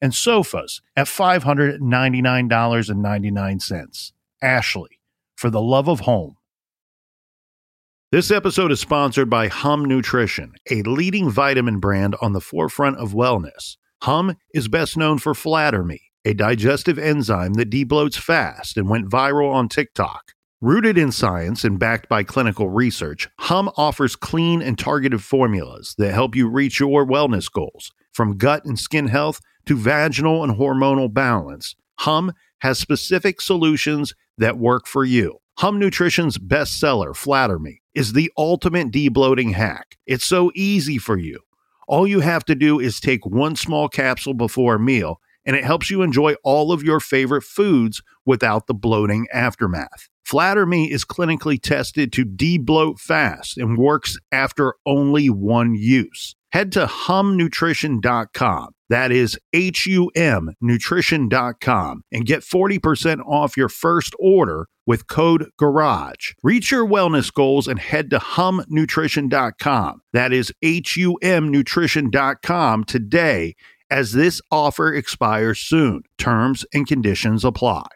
and sofas at $599.99. Ashley, for the love of home. This episode is sponsored by Hum Nutrition, a leading vitamin brand on the forefront of wellness. Hum is best known for Flatter Me, a digestive enzyme that debloats fast and went viral on TikTok. Rooted in science and backed by clinical research, Hum offers clean and targeted formulas that help you reach your wellness goals. From gut and skin health to vaginal and hormonal balance, Hum has specific solutions that work for you. Hum Nutrition's bestseller, Flatter Me, is the ultimate debloating hack. It's so easy for you. All you have to do is take one small capsule before a meal, and it helps you enjoy all of your favorite foods without the bloating aftermath. Flatter Me is clinically tested to debloat fast and works after only one use. Head to humnutrition.com. That is H U M nutrition.com and get 40% off your first order with code GARAGE. Reach your wellness goals and head to humnutrition.com. That is H U M nutrition.com today as this offer expires soon. Terms and conditions apply.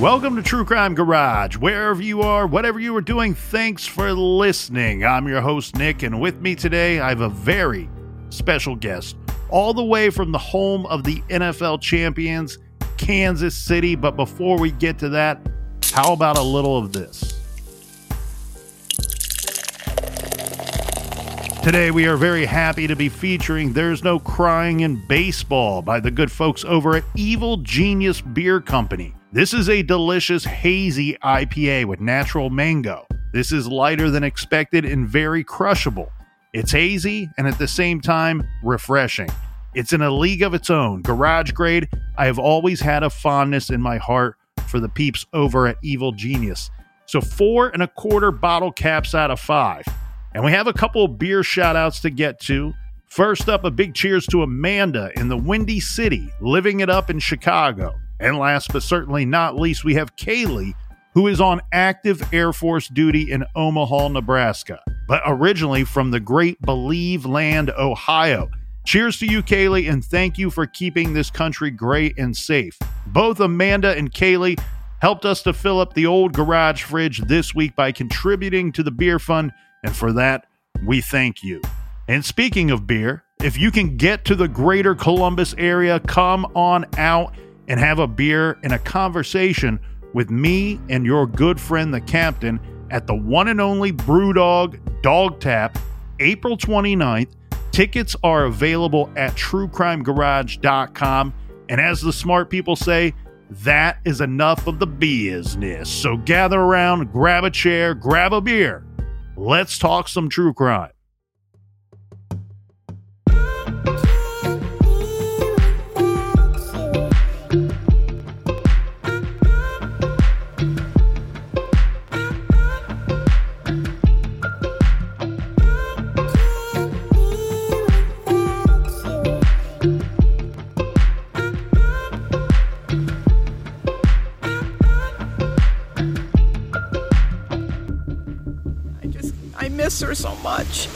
Welcome to True Crime Garage. Wherever you are, whatever you are doing, thanks for listening. I'm your host, Nick, and with me today, I have a very special guest, all the way from the home of the NFL champions, Kansas City. But before we get to that, how about a little of this? Today, we are very happy to be featuring There's No Crying in Baseball by the good folks over at Evil Genius Beer Company. This is a delicious hazy IPA with natural mango. This is lighter than expected and very crushable. It's hazy and at the same time refreshing. It's in a league of its own. Garage grade, I have always had a fondness in my heart for the peeps over at Evil Genius. So, four and a quarter bottle caps out of five. And we have a couple of beer shout outs to get to. First up, a big cheers to Amanda in the Windy City, living it up in Chicago. And last but certainly not least, we have Kaylee, who is on active Air Force duty in Omaha, Nebraska, but originally from the great Believe land, Ohio. Cheers to you, Kaylee, and thank you for keeping this country great and safe. Both Amanda and Kaylee helped us to fill up the old garage fridge this week by contributing to the beer fund, and for that, we thank you. And speaking of beer, if you can get to the greater Columbus area, come on out and have a beer and a conversation with me and your good friend, the captain, at the one and only Brewdog Dog Tap, April 29th. Tickets are available at truecrimegarage.com. And as the smart people say, that is enough of the business. So gather around, grab a chair, grab a beer. Let's talk some true crime. Miss her so much.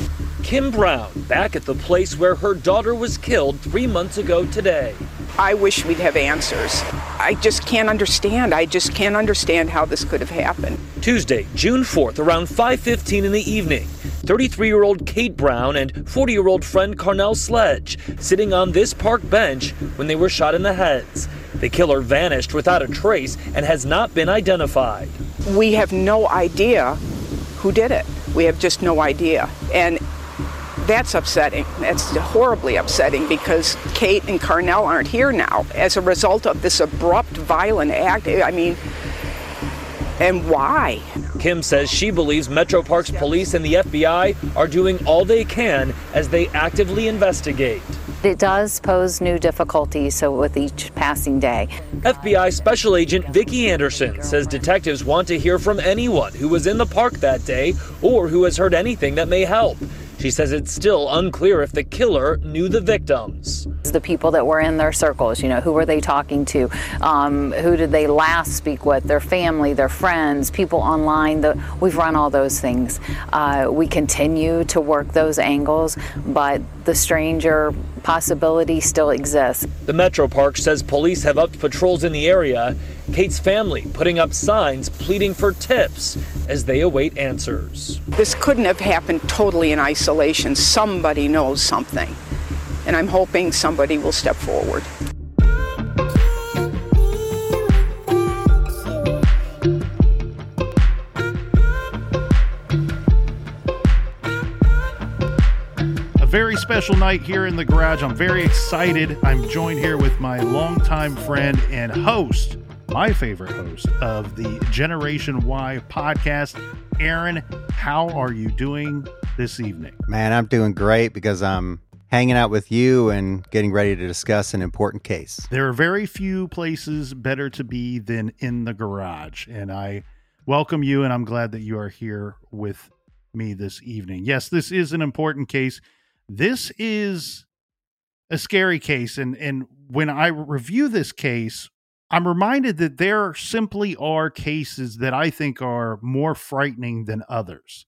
Kim Brown, back at the place where her daughter was killed three months ago today. I wish we'd have answers. I just can't understand. I just can't understand how this could have happened. Tuesday, June 4th, around 5:15 in the evening, 33 year old Kate Brown and 40 year old friend Carnell Sledge sitting on this park bench when they were shot in the heads. The killer vanished without a trace and has not been identified. We have no idea who did it. We have just no idea. And that's upsetting. That's horribly upsetting because Kate and Carnell aren't here now as a result of this abrupt, violent act. I mean, and why? Kim says she believes Metro Parks police and the FBI are doing all they can as they actively investigate. It does pose new difficulties so with each passing day. FBI Special Agent Vicki Anderson says detectives want to hear from anyone who was in the park that day or who has heard anything that may help. She says it's still unclear if the killer knew the victims. The people that were in their circles, you know, who were they talking to? Um, who did they last speak with? Their family, their friends, people online. The, we've run all those things. Uh, we continue to work those angles, but the stranger possibility still exists. The Metro Park says police have upped patrols in the area. Kate's family putting up signs pleading for tips as they await answers. This couldn't have happened totally in isolation. Somebody knows something. And I'm hoping somebody will step forward. A very special night here in the garage. I'm very excited. I'm joined here with my longtime friend and host, my favorite host of the Generation Why podcast, Aaron. How are you doing this evening? Man, I'm doing great because I'm hanging out with you and getting ready to discuss an important case. There are very few places better to be than in the garage, and I welcome you and I'm glad that you are here with me this evening. Yes, this is an important case this is a scary case and and when I review this case, I'm reminded that there simply are cases that I think are more frightening than others.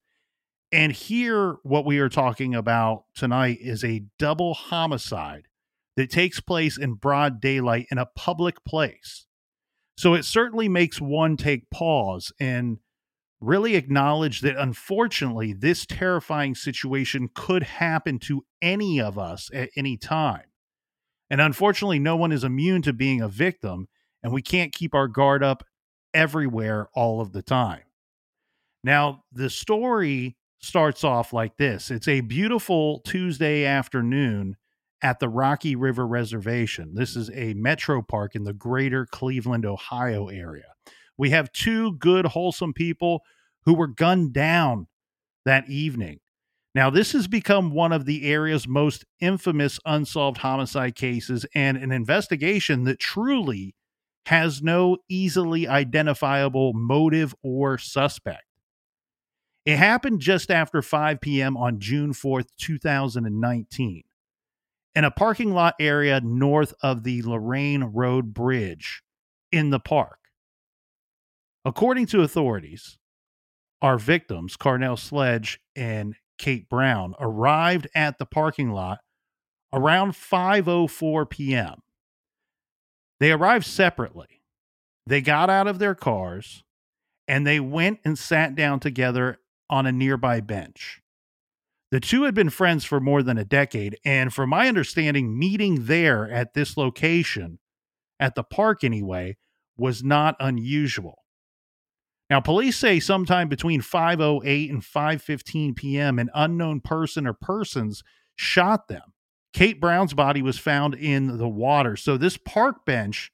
And here, what we are talking about tonight is a double homicide that takes place in broad daylight in a public place. So it certainly makes one take pause and really acknowledge that unfortunately, this terrifying situation could happen to any of us at any time. And unfortunately, no one is immune to being a victim, and we can't keep our guard up everywhere all of the time. Now, the story starts off like this it's a beautiful Tuesday afternoon at the Rocky River Reservation. This is a metro park in the greater Cleveland, Ohio area. We have two good, wholesome people who were gunned down that evening. Now, this has become one of the area's most infamous unsolved homicide cases and an investigation that truly has no easily identifiable motive or suspect. It happened just after 5 p.m. on June 4th, 2019, in a parking lot area north of the Lorain Road Bridge in the park. According to authorities, our victims, Carnell Sledge and Kate Brown, arrived at the parking lot around 5:04 p.m. They arrived separately. They got out of their cars and they went and sat down together on a nearby bench. The two had been friends for more than a decade, and from my understanding, meeting there at this location, at the park anyway, was not unusual. Now, police say sometime between 5:08 and 5:15 p.m. an unknown person or persons shot them. Kate Brown's body was found in the water. So this park bench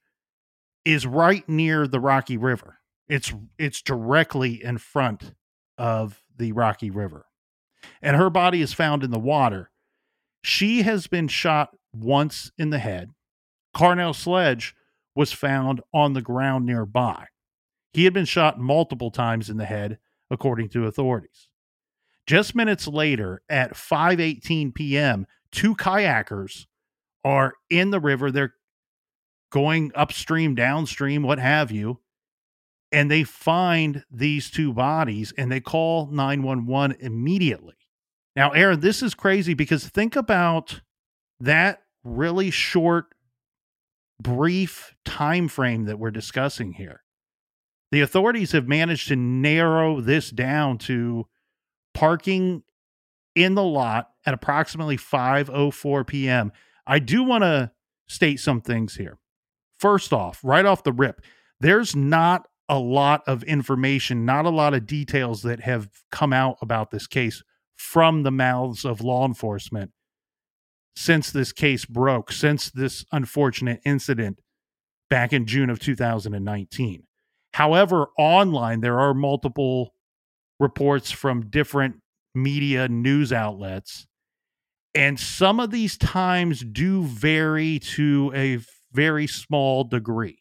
is right near the Rocky River. It's it's directly in front of the Rocky River. And her body is found in the water. She has been shot once in the head. Carnell Sledge was found on the ground nearby. He had been shot multiple times in the head, according to authorities. Just minutes later, at 5:18 p.m., two kayakers are in the river. They're going upstream, downstream, what have you, and they find these two bodies and they call 911 immediately. Now, Aaron, this is crazy because think about that really short brief time frame that we're discussing here the authorities have managed to narrow this down to parking in the lot at approximately 5:04 p.m. I do want to state some things here. First off, right off the rip, there's not a lot of information, not a lot of details that have come out about this case from the mouths of law enforcement since this case broke, since this unfortunate incident back in June of 2019. However, online, there are multiple reports from different media news outlets. And some of these times do vary to a very small degree.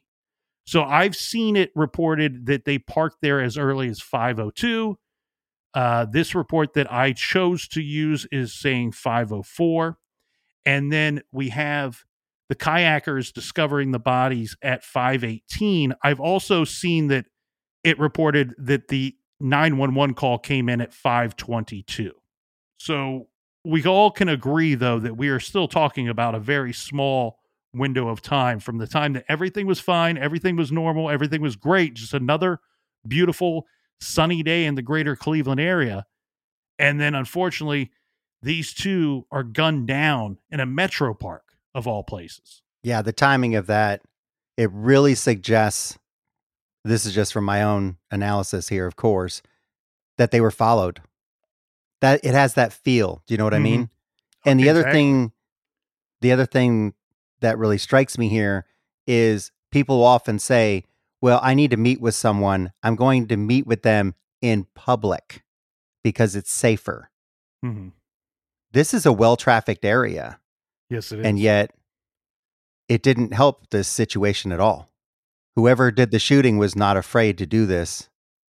So I've seen it reported that they parked there as early as 502. Uh, this report that I chose to use is saying 504. And then we have the kayakers discovering the bodies at 518. I've also seen that it reported that the 911 call came in at 522. So we all can agree, though, that we are still talking about a very small window of time from the time that everything was fine, everything was normal, everything was great, just another beautiful sunny day in the greater Cleveland area. And then unfortunately, these two are gunned down in a metro park of all places. Yeah, the timing of that, it really suggests this is just from my own analysis here, of course, that they were followed. That it has that feel. Do you know what mm-hmm. I mean? And the exactly. other thing, the other thing that really strikes me here is people often say, well, I need to meet with someone. I'm going to meet with them in public because it's safer. Mm-hmm. This is a well trafficked area. Yes, it is. And yet it didn't help this situation at all. Whoever did the shooting was not afraid to do this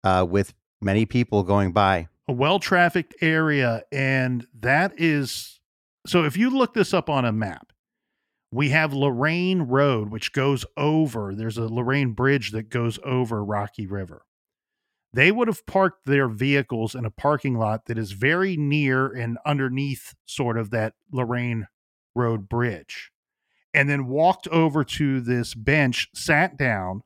uh, with many people going by. A well trafficked area. And that is so if you look this up on a map, we have Lorain Road, which goes over, there's a Lorain Bridge that goes over Rocky River. They would have parked their vehicles in a parking lot that is very near and underneath sort of that Lorain Road Bridge, and then walked over to this bench, sat down.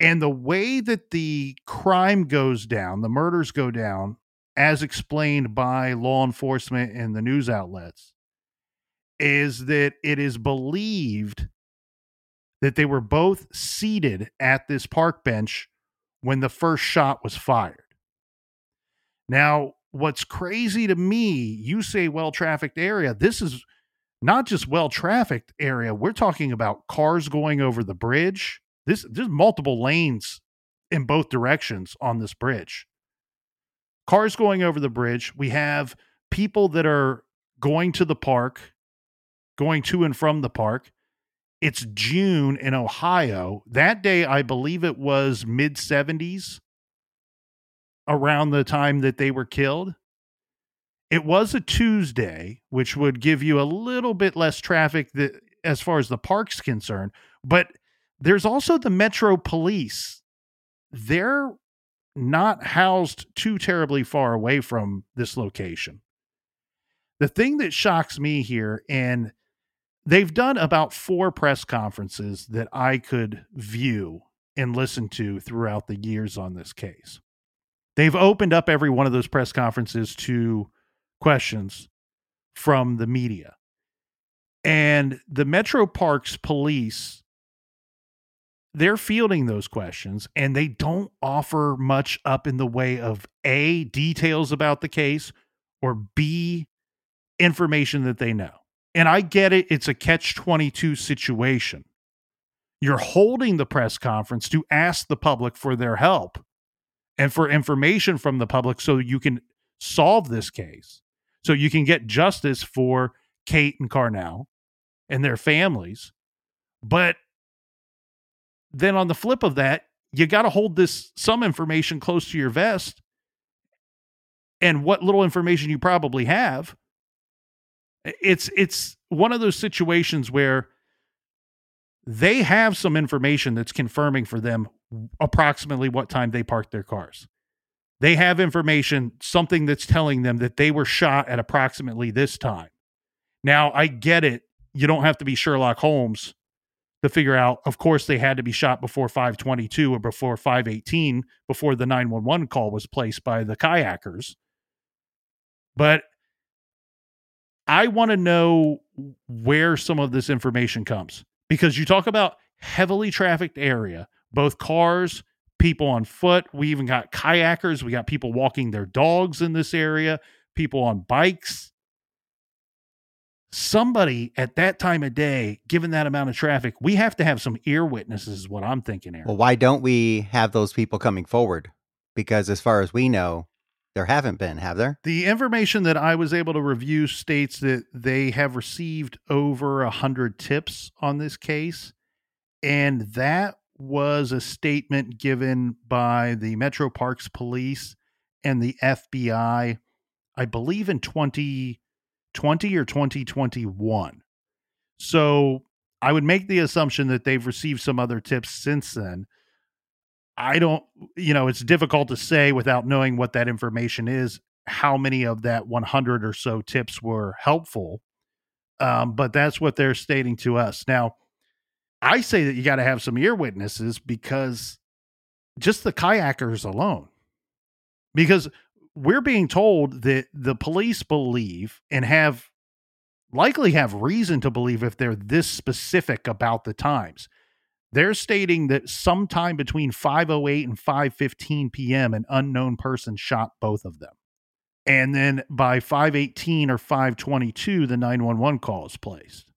And the way that the crime goes down, the murders go down, as explained by law enforcement and the news outlets, is that it is believed that they were both seated at this park bench when the first shot was fired. Now, what's crazy to me, you say well trafficked area. This is not just well trafficked area. We're talking about cars going over the bridge. This there's multiple lanes in both directions on this bridge. Cars going over the bridge. We have people that are going to the park going to and from the park. It's June in Ohio. That day, I believe it was mid 70s around the time that they were killed. It was a Tuesday, which would give you a little bit less traffic that, as far as the park's concerned. But there's also the Metro Police. They're not housed too terribly far away from this location. The thing that shocks me here, and they've done about four press conferences that I could view and listen to throughout the years on this case. They've opened up every one of those press conferences to questions from the media. And the Metro Parks police, they're fielding those questions and they don't offer much up in the way of A, details about the case, or B, information that they know and I get it, it's a catch 22 situation. You're holding the press conference to ask the public for their help and for information from the public so you can solve this case, so you can get justice for Kate and Carnell and their families. But then on the flip of that, you got to hold this some information close to your vest. And what little information you probably have it's it's one of those situations where they have some information that's confirming for them approximately what time they parked their cars. They have information, something that's telling them that they were shot at approximately this time. Now, I get it. You don't have to be Sherlock Holmes to figure out, of course, they had to be shot before 522 or before 518, before the 911 call was placed by the kayakers. But I want to know where some of this information comes because you talk about heavily trafficked area, both cars, people on foot. We even got kayakers. We got people walking their dogs in this area, people on bikes. Somebody at that time of day, given that amount of traffic, we have to have some ear witnesses, is what I'm thinking, Aaron. Well, why don't we have those people coming forward? Because as far as we know, there haven't been, have there? The information that I was able to review states that they have received over a hundred tips on this case, and that was a statement given by the Metro Parks Police and the FBI, I believe in 2020 or 2021. So I would make the assumption that they've received some other tips since then. I don't, you know, it's difficult to say without knowing what that information is, how many of that 100 or so tips were helpful. Um, but that's what they're stating to us. Now, I say that you got to have some ear witnesses because just the kayakers alone, because we're being told that the police believe and have likely have reason to believe if they're this specific about the times they're stating that sometime between 508 and 515 p.m. an unknown person shot both of them. And then by 518 or 522 the 911 call is placed.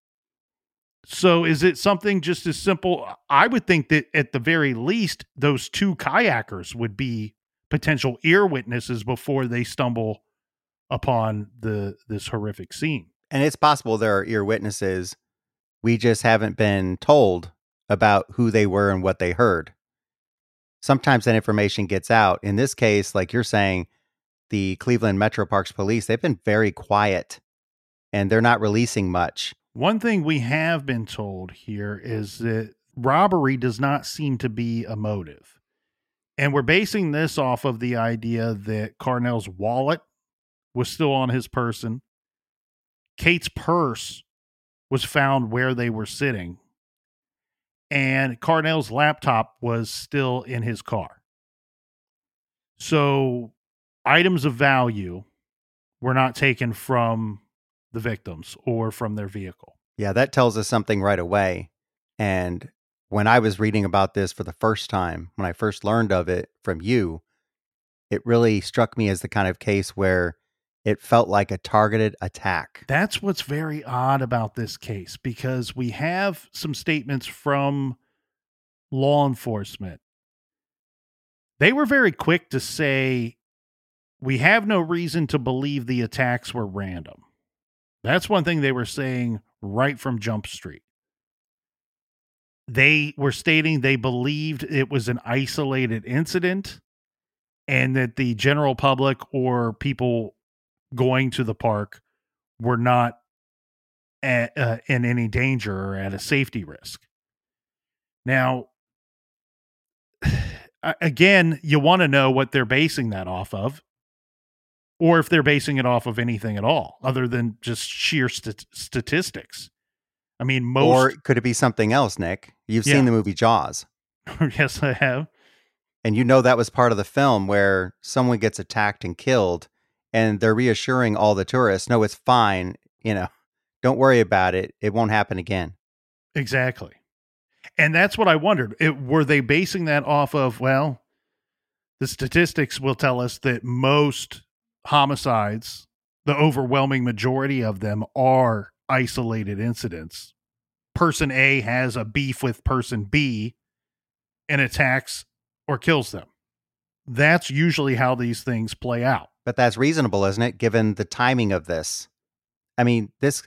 So is it something just as simple? I would think that at the very least those two kayakers would be potential ear witnesses before they stumble upon the this horrific scene. And it's possible there are ear witnesses. We just haven't been told about who they were and what they heard. Sometimes that information gets out. In this case, like you're saying, the Cleveland Metro Parks Police, they've been very quiet and they're not releasing much. One thing we have been told here is that robbery does not seem to be a motive. And we're basing this off of the idea that Carnell's wallet was still on his person. Kate's purse was found where they were sitting and Carnell's laptop was still in his car. So items of value were not taken from the victims or from their vehicle. Yeah, that tells us something right away. And when I was reading about this for the first time, when I first learned of it from you, it really struck me as the kind of case where it felt like a targeted attack. That's what's very odd about this case because we have some statements from law enforcement. They were very quick to say, we have no reason to believe the attacks were random. That's one thing they were saying right from Jump Street. They were stating they believed it was an isolated incident and that the general public or people going to the park were not at, uh, in any danger or at a safety risk. Now, again, you want to know what they're basing that off of, or if they're basing it off of anything at all, other than just sheer st- statistics. I mean, most. Or could it be something else, Nick? You've Yeah. seen the movie Jaws, yes, I have. and you know that was part of the film where someone gets attacked and killed, and they're reassuring all the tourists, no, it's fine. You know, don't worry about it. It won't happen again. Exactly. And that's what I wondered. It, were they basing that off of, well, the statistics will tell us that most homicides, the overwhelming majority of them are isolated incidents. Person A has a beef with person B and attacks or kills them. That's usually how these things play out. But that's reasonable, isn't it, given the timing of this? I mean, this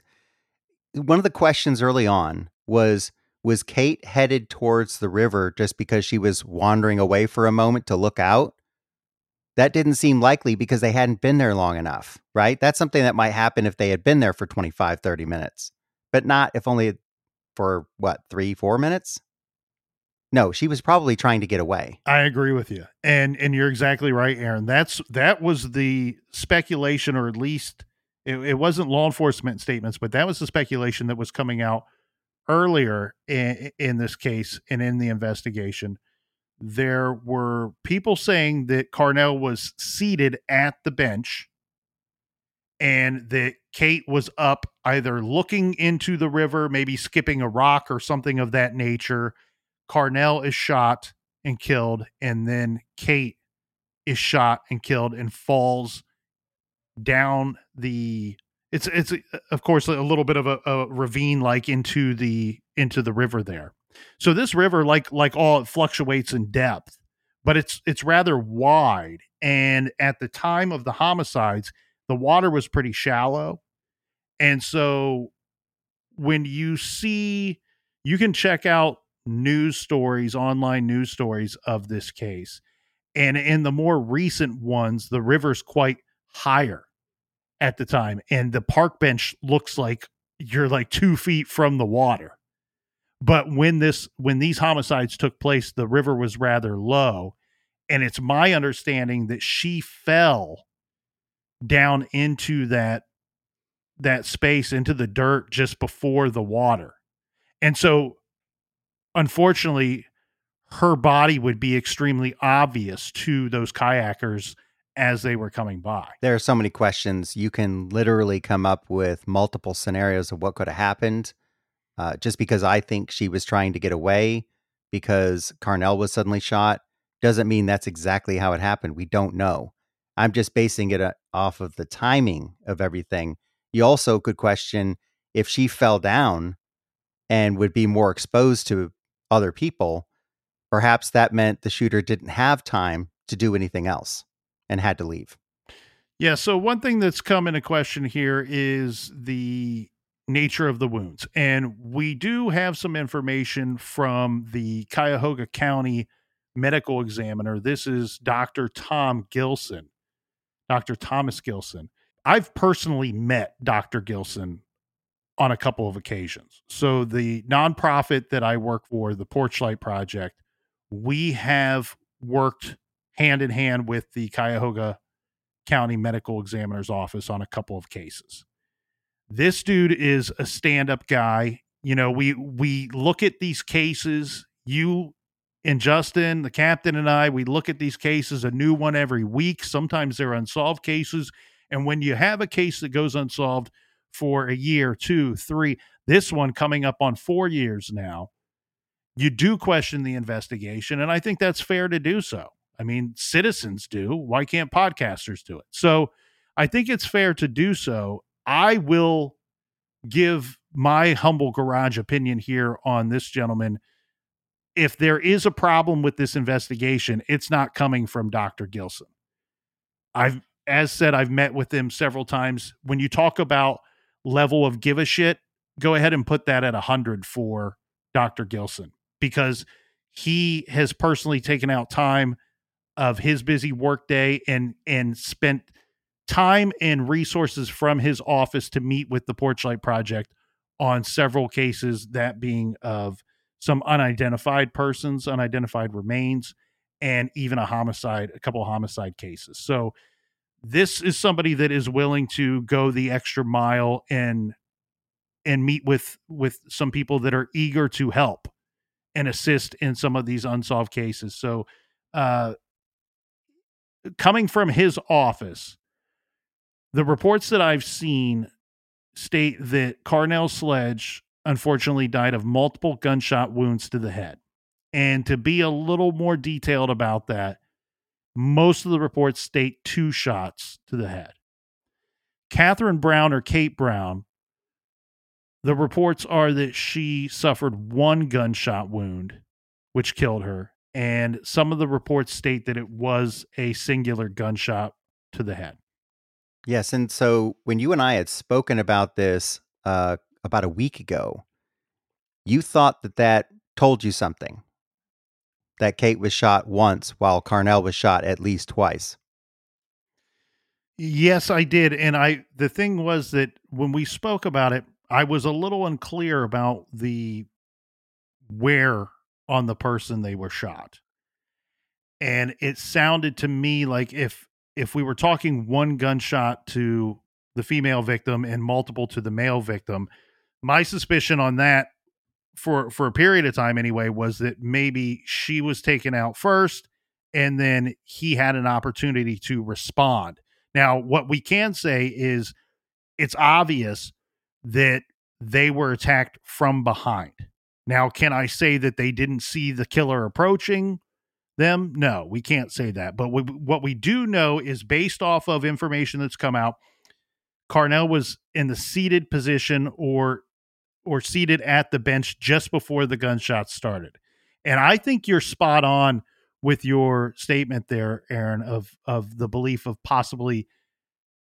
one of the questions early on was was Kate headed towards the river just because she was wandering away for a moment to look out? That didn't seem likely because they hadn't been there long enough, right? That's something that might happen if they had been there for 25, 30 minutes, but not if only for what, three, four minutes? No, she was probably trying to get away. I agree with you. And and you're exactly right, Aaron. That's that was the speculation or at least it, it wasn't law enforcement statements, but that was the speculation that was coming out earlier in, in this case and in the investigation. There were people saying that Carnell was seated at the bench and that Kate was up either looking into the river, maybe skipping a rock or something of that nature. Carnell is shot and killed, and then Kate is shot and killed and falls down the it's it's of course a little bit of a, a ravine like into the into the river there so this river like like all it fluctuates in depth but it's it's rather wide and at the time of the homicides the water was pretty shallow. And so when you see you can check out news stories online news stories of this case and in the more recent ones the river's quite higher at the time and the park bench looks like you're like two feet from the water but when this when these homicides took place the river was rather low and it's my understanding that she fell down into that that space into the dirt just before the water and so unfortunately her body would be extremely obvious to those kayakers as they were coming by. There are so many questions. You can literally come up with multiple scenarios of what could have happened. Uh, just because I think she was trying to get away because Carnell was suddenly shot doesn't mean that's exactly how it happened. We don't know. I'm just basing it uh, off of the timing of everything. You also could question if she fell down and would be more exposed to other people, perhaps that meant the shooter didn't have time to do anything else and had to leave. Yeah. So, one thing that's come into question here is the nature of the wounds. And we do have some information from the Cuyahoga County medical examiner. This is Dr. Tom Gilson, Dr. Thomas Gilson. I've personally met Dr. Gilson on a couple of occasions. So, the nonprofit that I work for, the Porchlight Project, we have worked hand in hand with the Cuyahoga County Medical Examiner's Office on a couple of cases. This dude is a stand-up guy. You know, we we look at these cases, you and Justin, the captain and I, we look at these cases, a new one every week. Sometimes they're unsolved cases. And when you have a case that goes unsolved for a year, two, three, this one coming up on four years now, you do question the investigation. And I think that's fair to do so. I mean, citizens do. Why can't podcasters do it? So I think it's fair to do so. I will give my humble garage opinion here on this gentleman. If there is a problem with this investigation, it's not coming from Dr. Gilson. I've, as said, I've met with him several times. When you talk about level of give a shit, go ahead and put that at 100 for Dr. Gilson because he has personally taken out time of his busy workday and and spent time and resources from his office to meet with the Porchlight Project on several cases, that being of some unidentified persons, unidentified remains, and even a homicide, a couple homicide cases. So this is somebody that is willing to go the extra mile and and meet with with some people that are eager to help and assist in some of these unsolved cases. So uh coming from his office, the reports that I've seen state that Carnell Sledge unfortunately died of multiple gunshot wounds to the head. And to be a little more detailed about that, most of the reports state two shots to the head. Katherine Brown or Kate Brown, the reports are that she suffered one gunshot wound, which killed her, and some of the reports state that it was a singular gunshot to the head. Yes, and so when you and I had spoken about this uh, about a week ago, you thought that that told you something. That Kate was shot once while Carnell was shot at least twice. Yes, I did. And I the thing was that when we spoke about it, I was a little unclear about the where on the person they were shot. And it sounded to me like if if we were talking one gunshot to the female victim and multiple to the male victim, my suspicion on that for for a period of time anyway was that maybe she was taken out first and then he had an opportunity to respond. Now, what we can say is it's obvious that they were attacked from behind. Now, can I say that they didn't see the killer approaching them? No, we can't say that. But we, what we do know is based off of information that's come out, Carnell was in the seated position or or seated at the bench just before the gunshots started. And I think you're spot on with your statement there, Aaron, of of the belief of possibly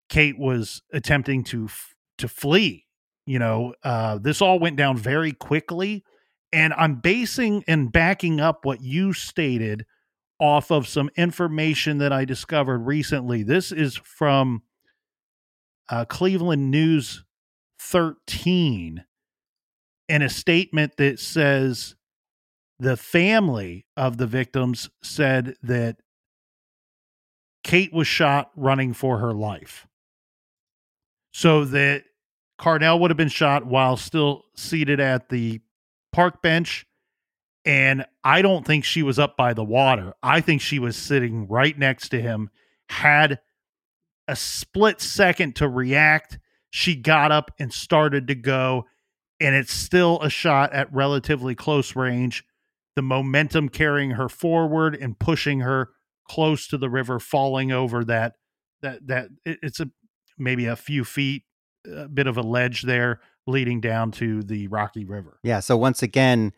Kate was attempting to to flee. You know, uh, this all went down very quickly, and I'm basing and backing up what you stated off of some information that I discovered recently. This is from uh, Cleveland News 13 in a statement that says the family of the victims said that Kate was shot running for her life. So that Carnell would have been shot while still seated at the park bench. And I don't think she was up by the water. I think she was sitting right next to him, had a split second to react. She got up and started to go, and it's still a shot at relatively close range. The momentum carrying her forward and pushing her close to the river, falling over that that that it's a maybe a few feet, a bit of a ledge there leading down to the Rocky River. Yeah. So once again,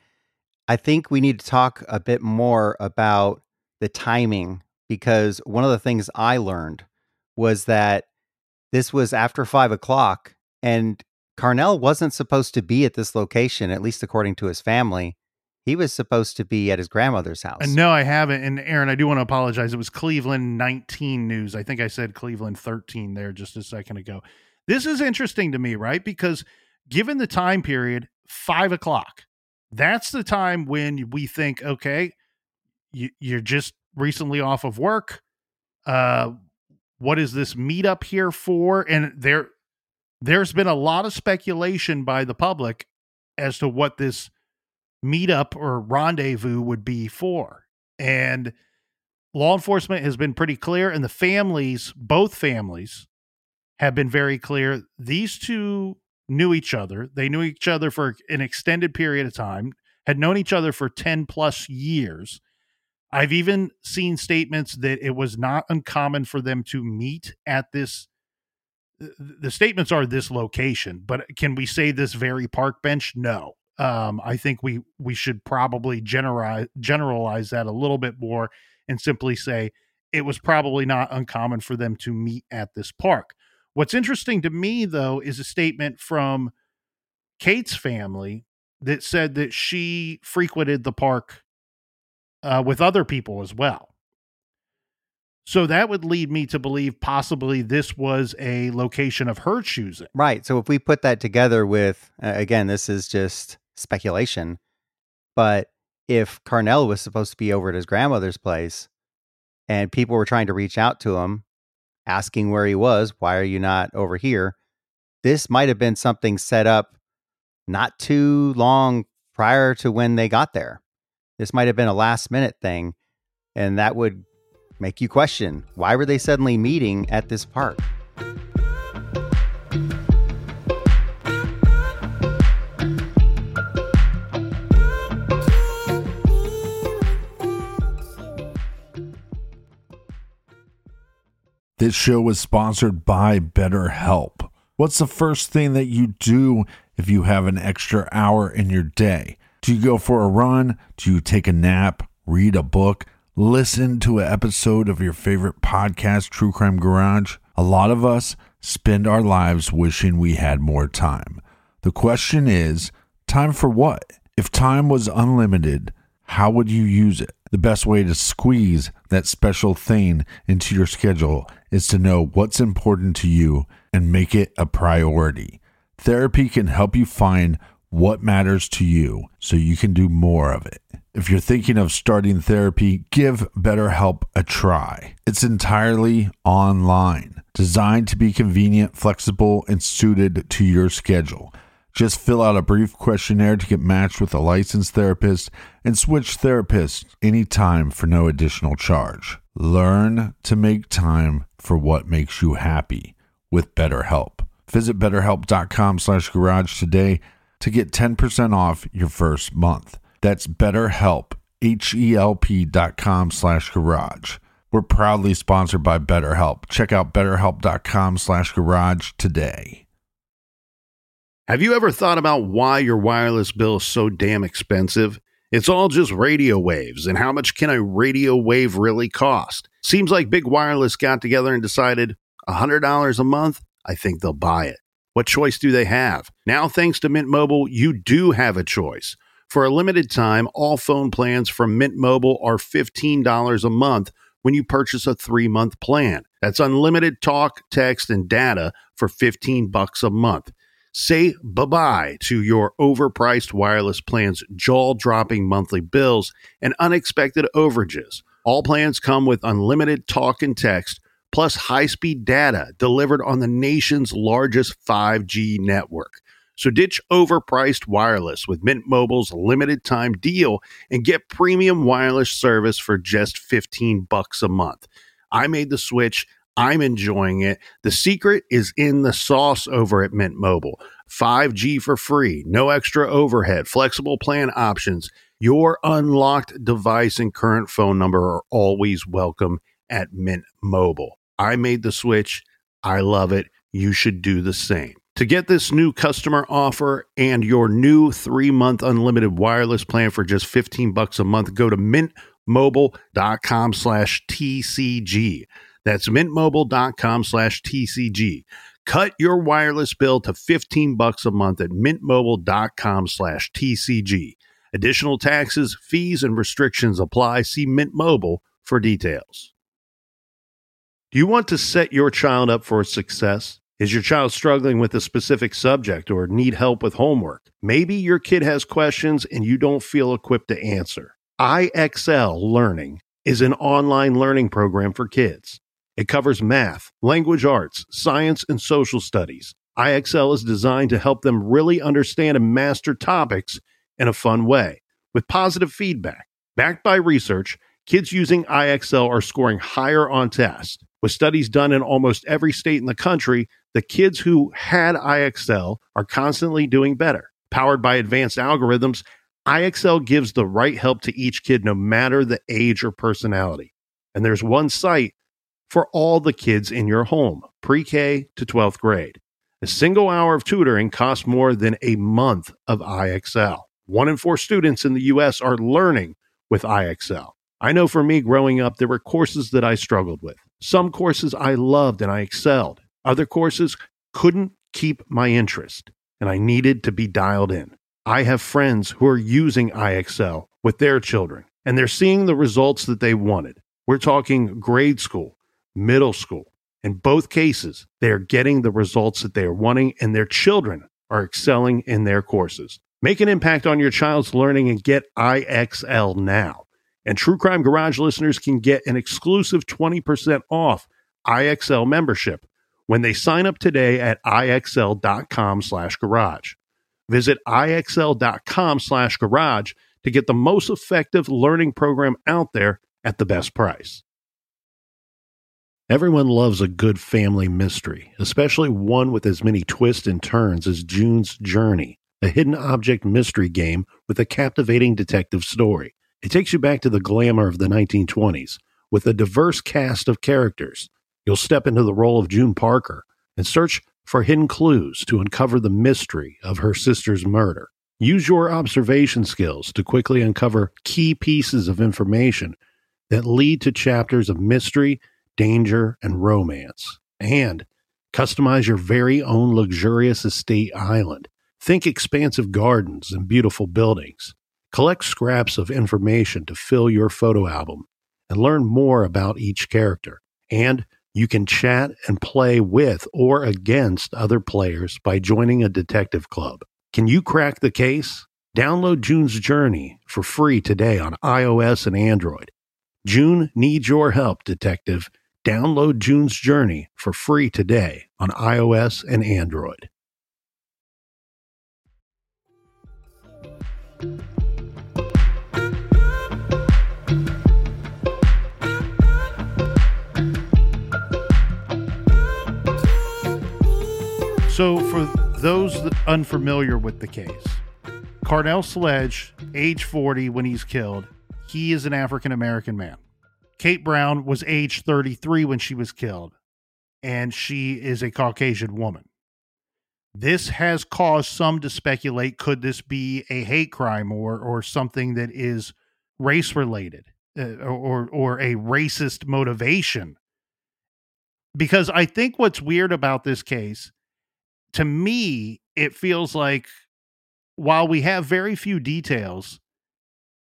I think we need to talk a bit more about the timing because one of the things I learned was that this was after five o'clock and Carnell wasn't supposed to be at this location, at least according to his family. He was supposed to be at his grandmother's uh, house. And no, I haven't. And Aaron, I do want to apologize. It was Cleveland 19 news. I think I said Cleveland 13 there just a second ago. This is interesting to me, right? Because given the time period, five o'clock, that's the time when we think, okay, you, you're just recently off of work. Uh, what is this meetup here for? And there there's been a lot of speculation by the public as to what this meetup or rendezvous would be for. And law enforcement has been pretty clear, and the families, both families, have been very clear. These two knew each other. They knew each other for an extended period of time, had known each other for 10 plus years. I've even seen statements that it was not uncommon for them to meet at this. The statements are this location, but can we say this very park bench? No. Um, I think we we should probably generalize generalize that a little bit more and simply say it was probably not uncommon for them to meet at this park. What's interesting to me though is a statement from Kate's family that said that she frequented the park uh, with other people as well. So that would lead me to believe possibly this was a location of her choosing. Right. So if we put that together with, uh, again, this is just speculation, but if Carnell was supposed to be over at his grandmother's place and people were trying to reach out to him, asking where he was, why are you not over here? This might have been something set up not too long prior to when they got there. This might have been a last minute thing, and that would make you question why were they suddenly meeting at this park? This show was sponsored by BetterHelp. What's the first thing that you do if you have an extra hour in your day? Do you go for a run? Do you take a nap? Read a book? Listen to an episode of your favorite podcast, True Crime Garage? A lot of us spend our lives wishing we had more time. The question is time for what? If time was unlimited, how would you use it? The best way to squeeze that special thing into your schedule is to know what's important to you and make it a priority. Therapy can help you find what matters to you so you can do more of it. If you're thinking of starting therapy, give BetterHelp a try. It's entirely online, designed to be convenient, flexible, and suited to your schedule. Just fill out a brief questionnaire to get matched with a licensed therapist and switch therapists anytime for no additional charge. Learn to make time for what makes you happy with BetterHelp. Visit betterhelp.com slash garage today to get 10% off your first month. That's betterhelp, H-E-L-P dot com slash garage. We're proudly sponsored by BetterHelp. Check out betterhelp.com slash garage today. Have you ever thought about why your wireless bill is so damn expensive? It's all just radio waves, and how much can a radio wave really cost? Seems like Big Wireless got together and decided $100 a month? I think they'll buy it. What choice do they have? Now, thanks to Mint Mobile, you do have a choice. For a limited time, all phone plans from Mint Mobile are $15 a month when you purchase a three month plan. That's unlimited talk, text, and data for 15 bucks a month. Say bye bye to your overpriced wireless plans, jaw dropping monthly bills, and unexpected overages. All plans come with unlimited talk and text, plus high speed data delivered on the nation's largest 5G network. So ditch overpriced wireless with Mint Mobile's limited time deal and get premium wireless service for just 15 bucks a month. I made the switch. I'm enjoying it. The secret is in the sauce over at Mint Mobile. 5G for free, no extra overhead, flexible plan options. Your unlocked device and current phone number are always welcome at Mint Mobile. I made the switch. I love it. You should do the same. To get this new customer offer and your new 3-month unlimited wireless plan for just 15 bucks a month, go to mintmobile.com slash TCG. That's mintmobile.com slash TCG. Cut your wireless bill to 15 bucks a month at mintmobile.com slash TCG. Additional taxes, fees, and restrictions apply. See Mint Mobile for details. Do you want to set your child up for success? Is your child struggling with a specific subject or need help with homework? Maybe your kid has questions and you don't feel equipped to answer. IXL Learning is an online learning program for kids. It covers math, language arts, science, and social studies. IXL is designed to help them really understand and master topics in a fun way with positive feedback. Backed by research, kids using IXL are scoring higher on tests. With studies done in almost every state in the country, the kids who had IXL are constantly doing better. Powered by advanced algorithms, IXL gives the right help to each kid no matter the age or personality. And there's one site for all the kids in your home, pre K to 12th grade. A single hour of tutoring costs more than a month of IXL. One in four students in the U.S. are learning with IXL. I know for me growing up, there were courses that I struggled with. Some courses I loved and I excelled. Other courses couldn't keep my interest, and I needed to be dialed in. I have friends who are using IXL with their children, and they're seeing the results that they wanted. We're talking grade school, middle school. In both cases, they are getting the results that they are wanting, and their children are excelling in their courses. Make an impact on your child's learning and get IXL now. And True Crime Garage listeners can get an exclusive 20% off IXL membership when they sign up today at IXL.com slash garage. Visit IXL.com slash garage to get the most effective learning program out there at the best price. Everyone loves a good family mystery, especially one with as many twists and turns as June's Journey, a hidden object mystery game with a captivating detective story. It takes you back to the glamour of the 1920s with a diverse cast of characters. You'll step into the role of June Parker and search for hidden clues to uncover the mystery of her sister's murder. Use your observation skills to quickly uncover key pieces of information that lead to chapters of mystery danger, and romance. And customize your very own luxurious estate island. Think expansive gardens and beautiful buildings. Collect scraps of information to fill your photo album and learn more about each character. And you can chat and play with or against other players by joining a detective club. Can you crack the case? Download June's Journey for free today on iOS and Android. June needs your help, detective Download June's Journey for free today on iOS and Android. So, for those unfamiliar with the case, Carnell Sledge, age 40 when he's killed, he is an African American man. Kate Brown was age 33 when she was killed, and she is a Caucasian woman. This has caused some to speculate could this be a hate crime or or something that is race related uh, or or a racist motivation because I think what's weird about this case to me it feels like while we have very few details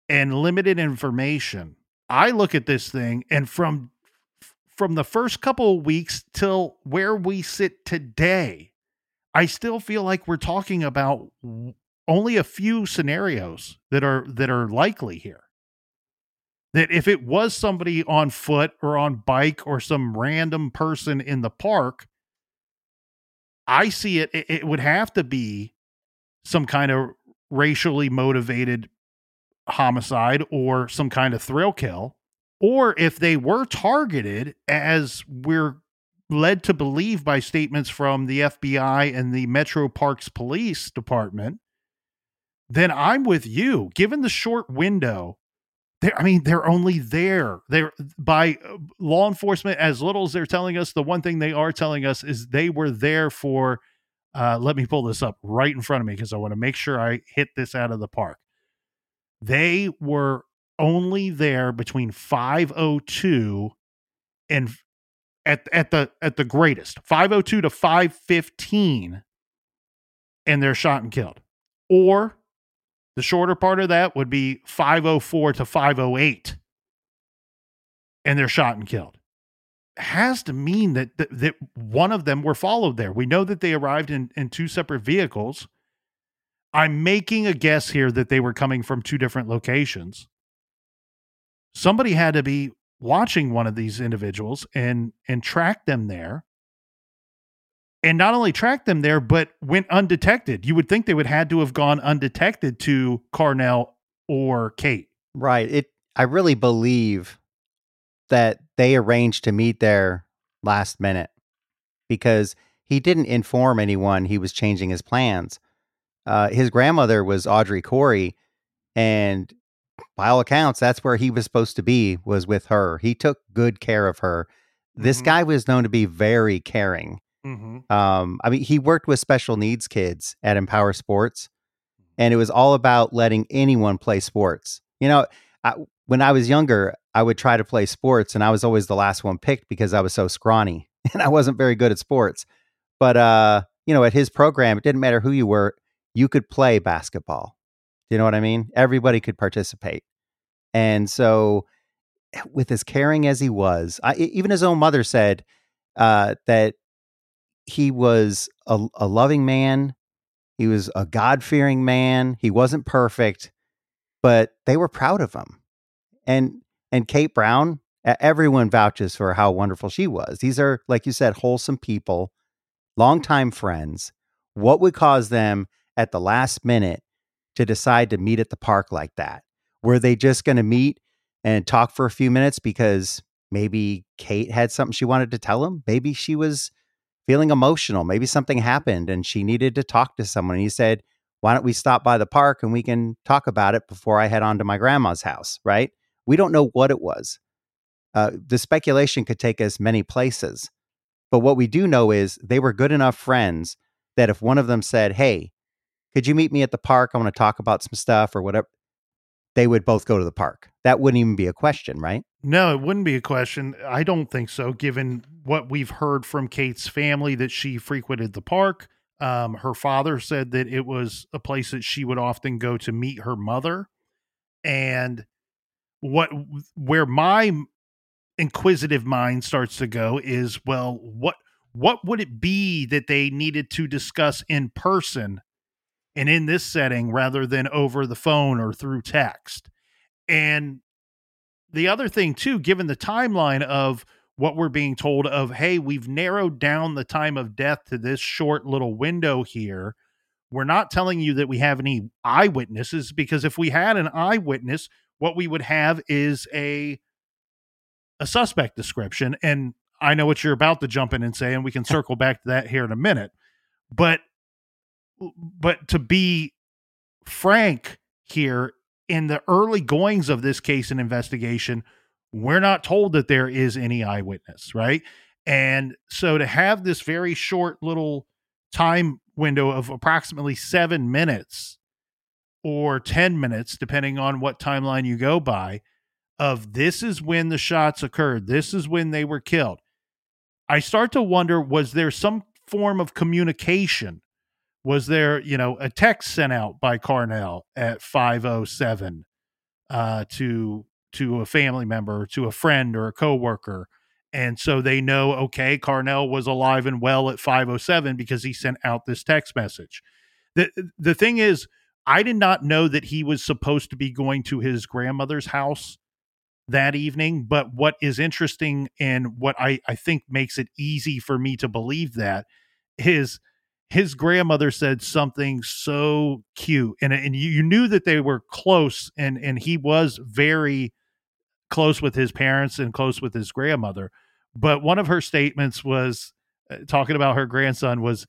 and limited information I look at this thing and from from the first couple of weeks till where we sit today I still feel like we're talking about only a few scenarios that are that are likely here. That if it was somebody on foot or on bike or some random person in the park, I see it, it, would have to be some kind of racially motivated homicide or some kind of thrill kill. Or if they were targeted, as we're led to believe by statements from the FBI and the Metro Parks Police Department, then I'm with you. Given the short window I mean, they're only there. They're by uh, law enforcement as little as they're telling us. The one thing they are telling us is they were there for. Uh, let me pull this up right in front of me because I want to make sure I hit this out of the park. They were only there between 502 and at at the at the greatest 502 to 515 and they're shot and killed or the shorter part of that would be 504 to 508. And they're shot and killed. Has to mean that, that, that one of them were followed there. We know that they arrived in, in two separate vehicles. I'm making a guess here that they were coming from two different locations. Somebody had to be watching one of these individuals and and track them there and not only tracked them there, but went undetected. You would think they would had to have gone undetected to Carnell or Kate. Right. It. I really believe that they arranged to meet there last minute because he didn't inform anyone he was changing his plans. Uh, his grandmother was Audrey Corey, and by all accounts, that's where he was supposed to be. Was with her. He took good care of her. This mm-hmm. guy was known to be very caring Mm-hmm. Um, I mean, he worked with special needs kids at Empower Sports, and it was all about letting anyone play sports. You know, I, when I was younger, I would try to play sports, and I was always the last one picked because I was so scrawny and I wasn't very good at sports. But uh, you know, at his program, it didn't matter who you were, you could play basketball. Do you know what I mean? Everybody could participate, and so with as caring as he was, I, even his own mother said uh, that he was a, a loving man. He was a God fearing man. He wasn't perfect, but they were proud of him. And and Kate Brown, everyone vouches for how wonderful she was. These are, like you said, wholesome people, longtime friends. What would cause them at the last minute to decide to meet at the park like that? Were they just going to meet and talk for a few minutes because maybe Kate had something she wanted to tell him? Maybe she was feeling emotional. Maybe something happened and she needed to talk to someone. And he said, Why don't we stop by the park and we can talk about it before I head on to my grandma's house? Right? We don't know what it was. Uh, the speculation could take us many places. But what we do know is they were good enough friends that if one of them said, Hey, could you meet me at the park? I want to talk about some stuff or whatever, they would both go to the park. That wouldn't even be a question, right? No, it wouldn't be a question. I don't think so, given what we've heard from Kate's family that she frequented the park. Um, her father said that it was a place that she would often go to meet her mother. And what where my inquisitive mind starts to go is, well, what what would it be that they needed to discuss in person and in this setting rather than over the phone or through text? And the other thing too, given the timeline of what we're being told of, hey, we've narrowed down the time of death to this short little window here. We're not telling you that we have any eyewitnesses because if we had an eyewitness, what we would have is a a suspect description. And I know what you're about to jump in and say, and we can circle back to that here in a minute. but but to be frank here in the early goings of this case and investigation we're not told that there is any eyewitness right? And so to have this very short little time window of approximately 7 minutes or 10 minutes depending on what timeline you go by of this is when the shots occurred this is when they were killed i start to wonder was there some form of communication was there you know a text sent out by carnell at 507 uh, to to a family member to a friend or a coworker. And so they know okay carnell was alive and well at 507 because he sent out this text message. The the thing is i did not know that he was supposed to be going to his grandmother's house that evening but what is interesting and what i i think makes it easy for me to believe that is his grandmother said something so cute and and you, you knew that they were close and and he was very close with his parents and close with his grandmother. But one of her statements was uh, talking about her grandson was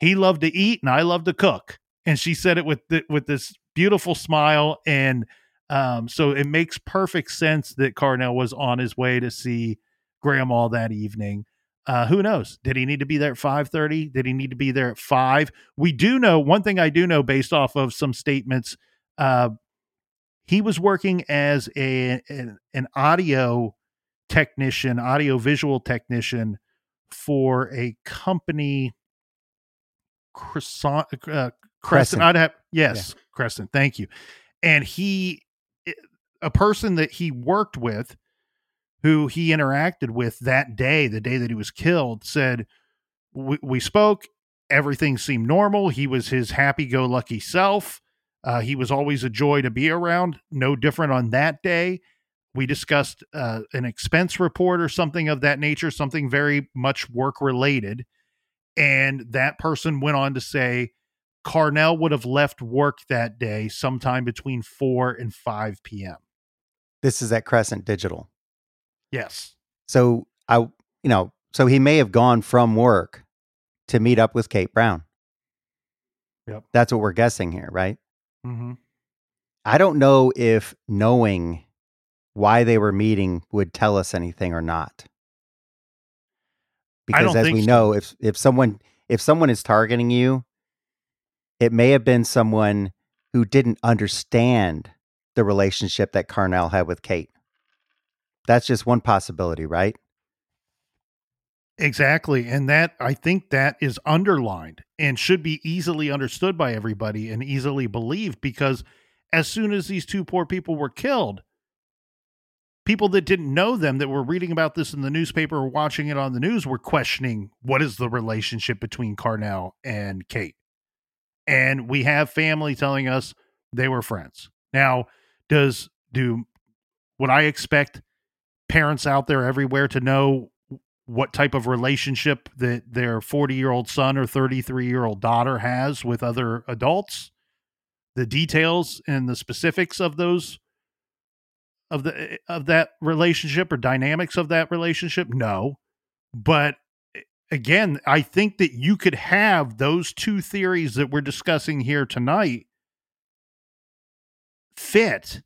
he loved to eat and I love to cook. And she said it with with this beautiful smile and um, so it makes perfect sense that Carnell was on his way to see grandma that evening uh, who knows? Did he need to be there at five thirty? Did he need to be there at five? We do know one thing. I do know based off of some statements. Uh, he was working as a an, an audio technician, audio visual technician for a company. Crescent, uh, Crescent. Crescent. I'd have yes, Crescent. Thank you. And he, a person that he worked with who he interacted with that day, the day that he was killed, said, We, we spoke. Everything seemed normal. He was his happy go lucky self. Uh, he was always a joy to be around. No different on that day. We discussed uh, an expense report or something of that nature, something very much work related. And that person went on to say Carnell would have left work that day sometime between 4 and 5 p.m. This is at Crescent Digital. Yes. So I, you know, so he may have gone from work to meet up with Kate Brown. Yep. That's what we're guessing here, right? Mm-hmm. I don't know if knowing why they were meeting would tell us anything or not. Because as we so. know, if if someone if someone is targeting you, it may have been someone who didn't understand the relationship that Carnell had with Kate. That's just one possibility, right? Exactly. And that I think that is underlined and should be easily understood by everybody and easily believed because as soon as these two poor people were killed, people that didn't know them that were reading about this in the newspaper or watching it on the news were questioning what is the relationship between Carnell and Kate. And we have family telling us they were friends. Now, does do what I expect parents out there everywhere to know what type of relationship that their 40 year old son or 33 year old daughter has with other adults. The details and the specifics of those of the of that relationship or dynamics of that relationship no. But eh, again i think that you could have those two theories that we're discussing here tonight fit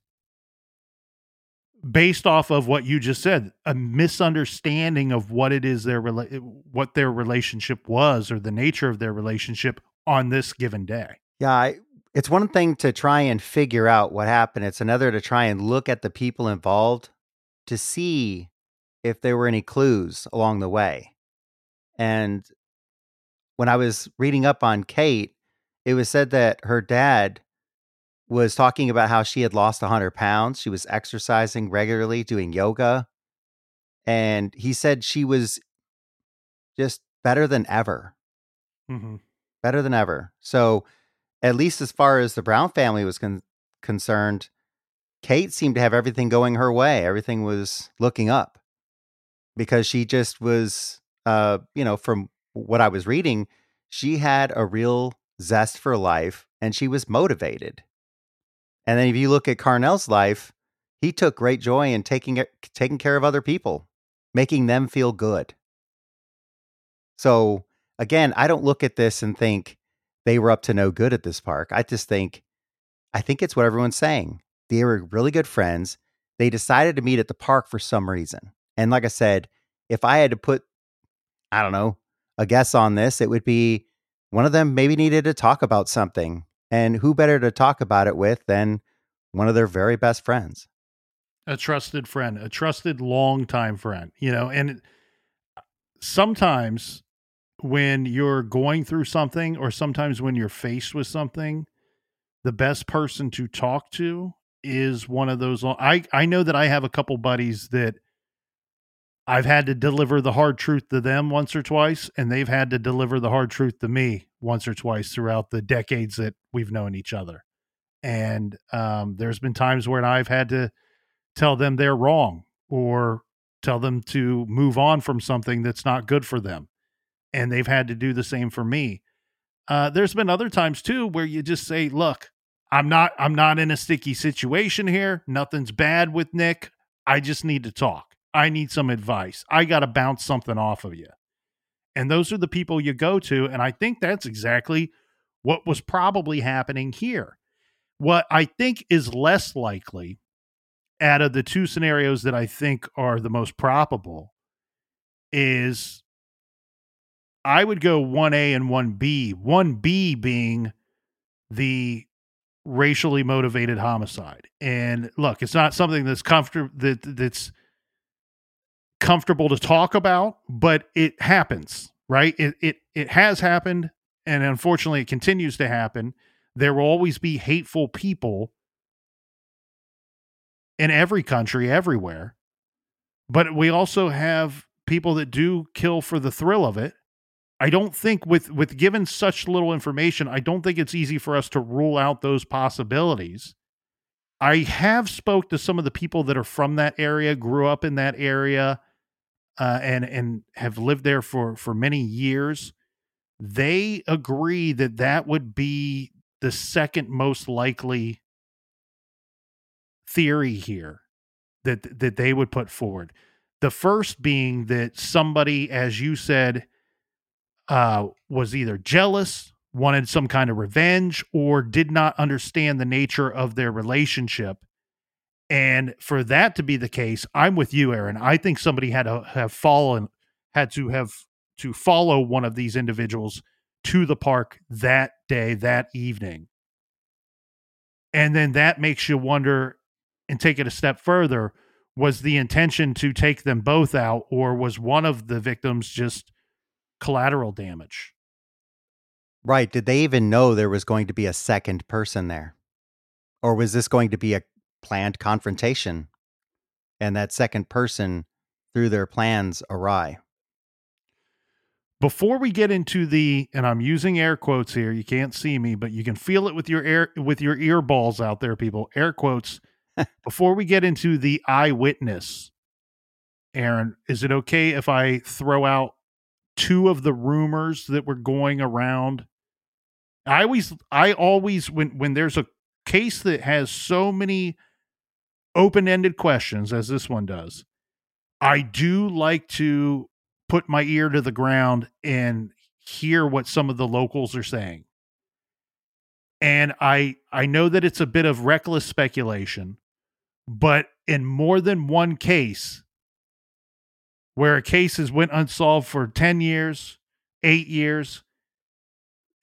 based off of what you just said a misunderstanding of what it is their rela- what their relationship was or the nature of their relationship on this given day Yeah, I, it's one thing to try and figure out what happened. It's another to try and look at the people involved to see if there were any clues along the way. And when I was reading up on Kate, it was said that her dad was talking about how she had lost 100 pounds. She was exercising regularly, doing yoga. And he said she was just better than ever mm-hmm. better than ever. So, at least as far as the Brown family was con- concerned, Kate seemed to have everything going her way. Everything was looking up because she just was, uh, you know, from what I was reading, she had a real zest for life and she was motivated. And then if you look at Carnell's life, he took great joy in taking taking care of other people, making them feel good. So again, I don't look at this and think they were up to no good at this park. I just think, I think it's what everyone's saying. They were really good friends. They decided to meet at the park for some reason. And like I said, if I had to put, I don't know, a guess on this, it would be one of them maybe needed to talk about something. And who better to talk about it with than one of their very best friends? A trusted friend, a trusted longtime friend, you know, and sometimes when you're going through something or sometimes when you're faced with something, the best person to talk to is one of those I I know that I have a couple buddies that I've had to deliver the hard truth to them once or twice, and they've had to deliver the hard truth to me once or twice throughout the decades that we've known each other. And um, there's been times when I've had to tell them they're wrong or tell them to move on from something that's not good for them. And they've had to do the same for me. Uh, there's been other times too where you just say, look, I'm not I'm not in a sticky situation here. Nothing's bad with Nick. I just need to talk I need some advice. I got to bounce something off of you. And those are the people you go to. And I think that's exactly what was probably happening here. What I think is less likely out of the two scenarios that I think are the most probable is I would go 1A and 1B. 1B being the racially motivated homicide. And look, it's not something that's comfortable that that's comfortable to talk about, but it happens, right? It it it has happened and unfortunately it continues to happen. There will always be hateful people in every country everywhere. But we also have people that do kill for the thrill of it. I don't think with with given such little information, I don't think it's easy for us to rule out those possibilities. I have spoke to some of the people that are from that area, grew up in that area, uh, and and have lived there for for many years, they agree that that would be the second most likely theory here that that they would put forward. The first being that somebody, as you said, uh, was either jealous, wanted some kind of revenge, or did not understand the nature of their relationship and for that to be the case, I'm with you, Aaron. I think somebody had to have fallen, had to have to follow one of these individuals to the park that day, that evening. And then that makes you wonder and take it a step further was the intention to take them both out, or was one of the victims just collateral damage? Right. Did they even know there was going to be a second person there? Or was this going to be a planned confrontation, and that second person threw their plans awry. Before we get into the, and I'm using air quotes here, you can't see me, but you can feel it with your air with your ear balls out there, people. Air quotes. before we get into the eyewitness, Aaron, is it okay if I throw out two of the rumors that were going around? I always, I always, when when there's a case that has so many open ended questions as this one does, I do like to put my ear to the ground and hear what some of the locals are saying. And I I know that it's a bit of reckless speculation, but in more than one case where a case has went unsolved for 10 years, 8 years,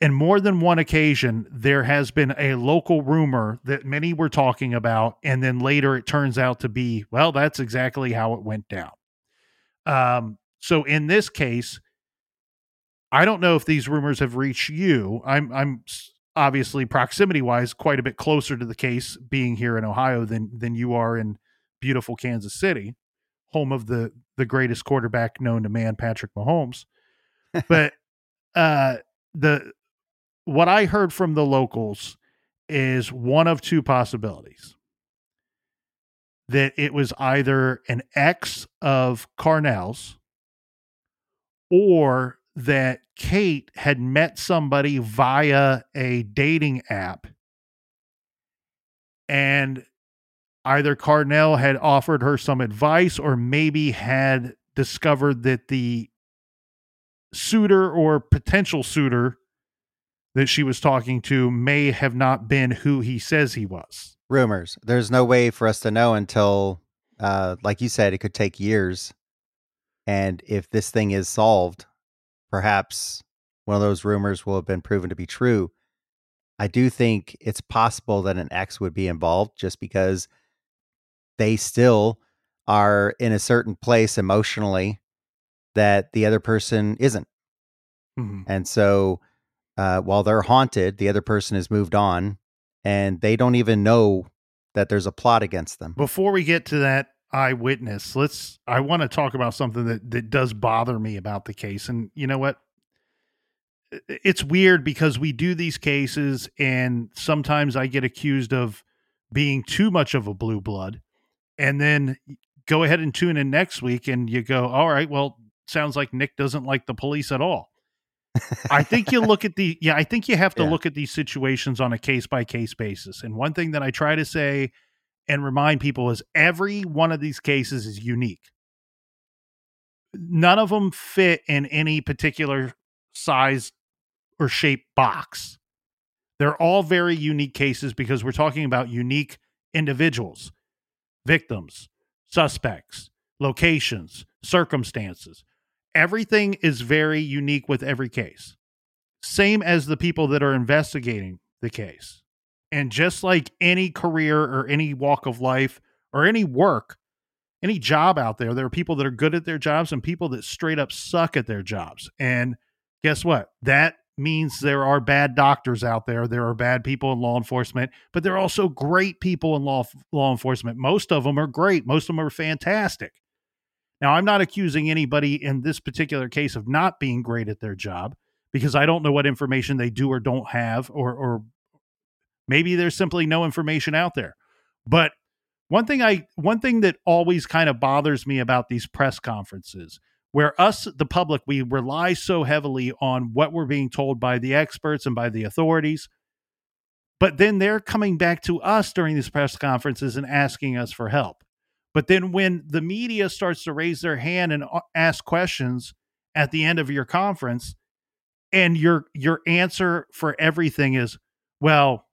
in more than one occasion, there has been a local rumor that many were talking about, and then later it turns out to be, well, that's exactly how it went down. Um, so in this case, I don't know if these rumors have reached you. I'm, I'm obviously proximity wise quite a bit closer to the case being here in Ohio than than you are in beautiful Kansas City, home of the the greatest quarterback known to man, Patrick Mahomes. But uh the what I heard from the locals is one of two possibilities. That it was either an ex of Carnell's or that Kate had met somebody via a dating app and either Carnell had offered her some advice or maybe had discovered that the suitor or potential suitor that she was talking to may have not been who he says he was. Rumors. There's no way for us to know until, uh, like you said, it could take years. And if this thing is solved, perhaps one of those rumors will have been proven to be true. I do think it's possible that an ex would be involved just because they still are in a certain place emotionally that the other person isn't. Mhm. And so uh, while they're haunted, the other person has moved on and they don't even know that there's a plot against them. Before we get to that eyewitness, let's I want to talk about something that that does bother me about the case. And you know what? It's weird because we do these cases and sometimes I get accused of being too much of a blue blood. And then go ahead and tune in next week and you go, "All right, well, sounds like Nick doesn't like the police at all." I think you look at the yeah, I think you have to Yeah. look at these situations on a case by case basis. And one thing that I try to say and remind people is every one of these cases is unique. None of them fit in any particular size or shape box. They're all very unique cases because we're talking about unique individuals, victims, suspects, locations, circumstances. Everything is very unique with every case. Same as the people that are investigating the case. And just like any career or any walk of life or any work, any job out there, there are people that are good at their jobs and people that straight up suck at their jobs. And guess what? That means there are bad doctors out there. There are bad people in law enforcement, but there are also great people in law law enforcement. Most of them are great. Most of them are fantastic. Now, I'm not accusing anybody in this particular case of not being great at their job because I don't know what information they do or don't have, or or maybe there's simply no information out there. But one thing I one thing that always kind of bothers me about these press conferences where us the public we rely so heavily on what we're being told by the experts and by the authorities but then they're coming back to us during these press conferences and asking us for help but then when the media starts to raise their hand and ask questions at the end of your conference and your your answer for everything is well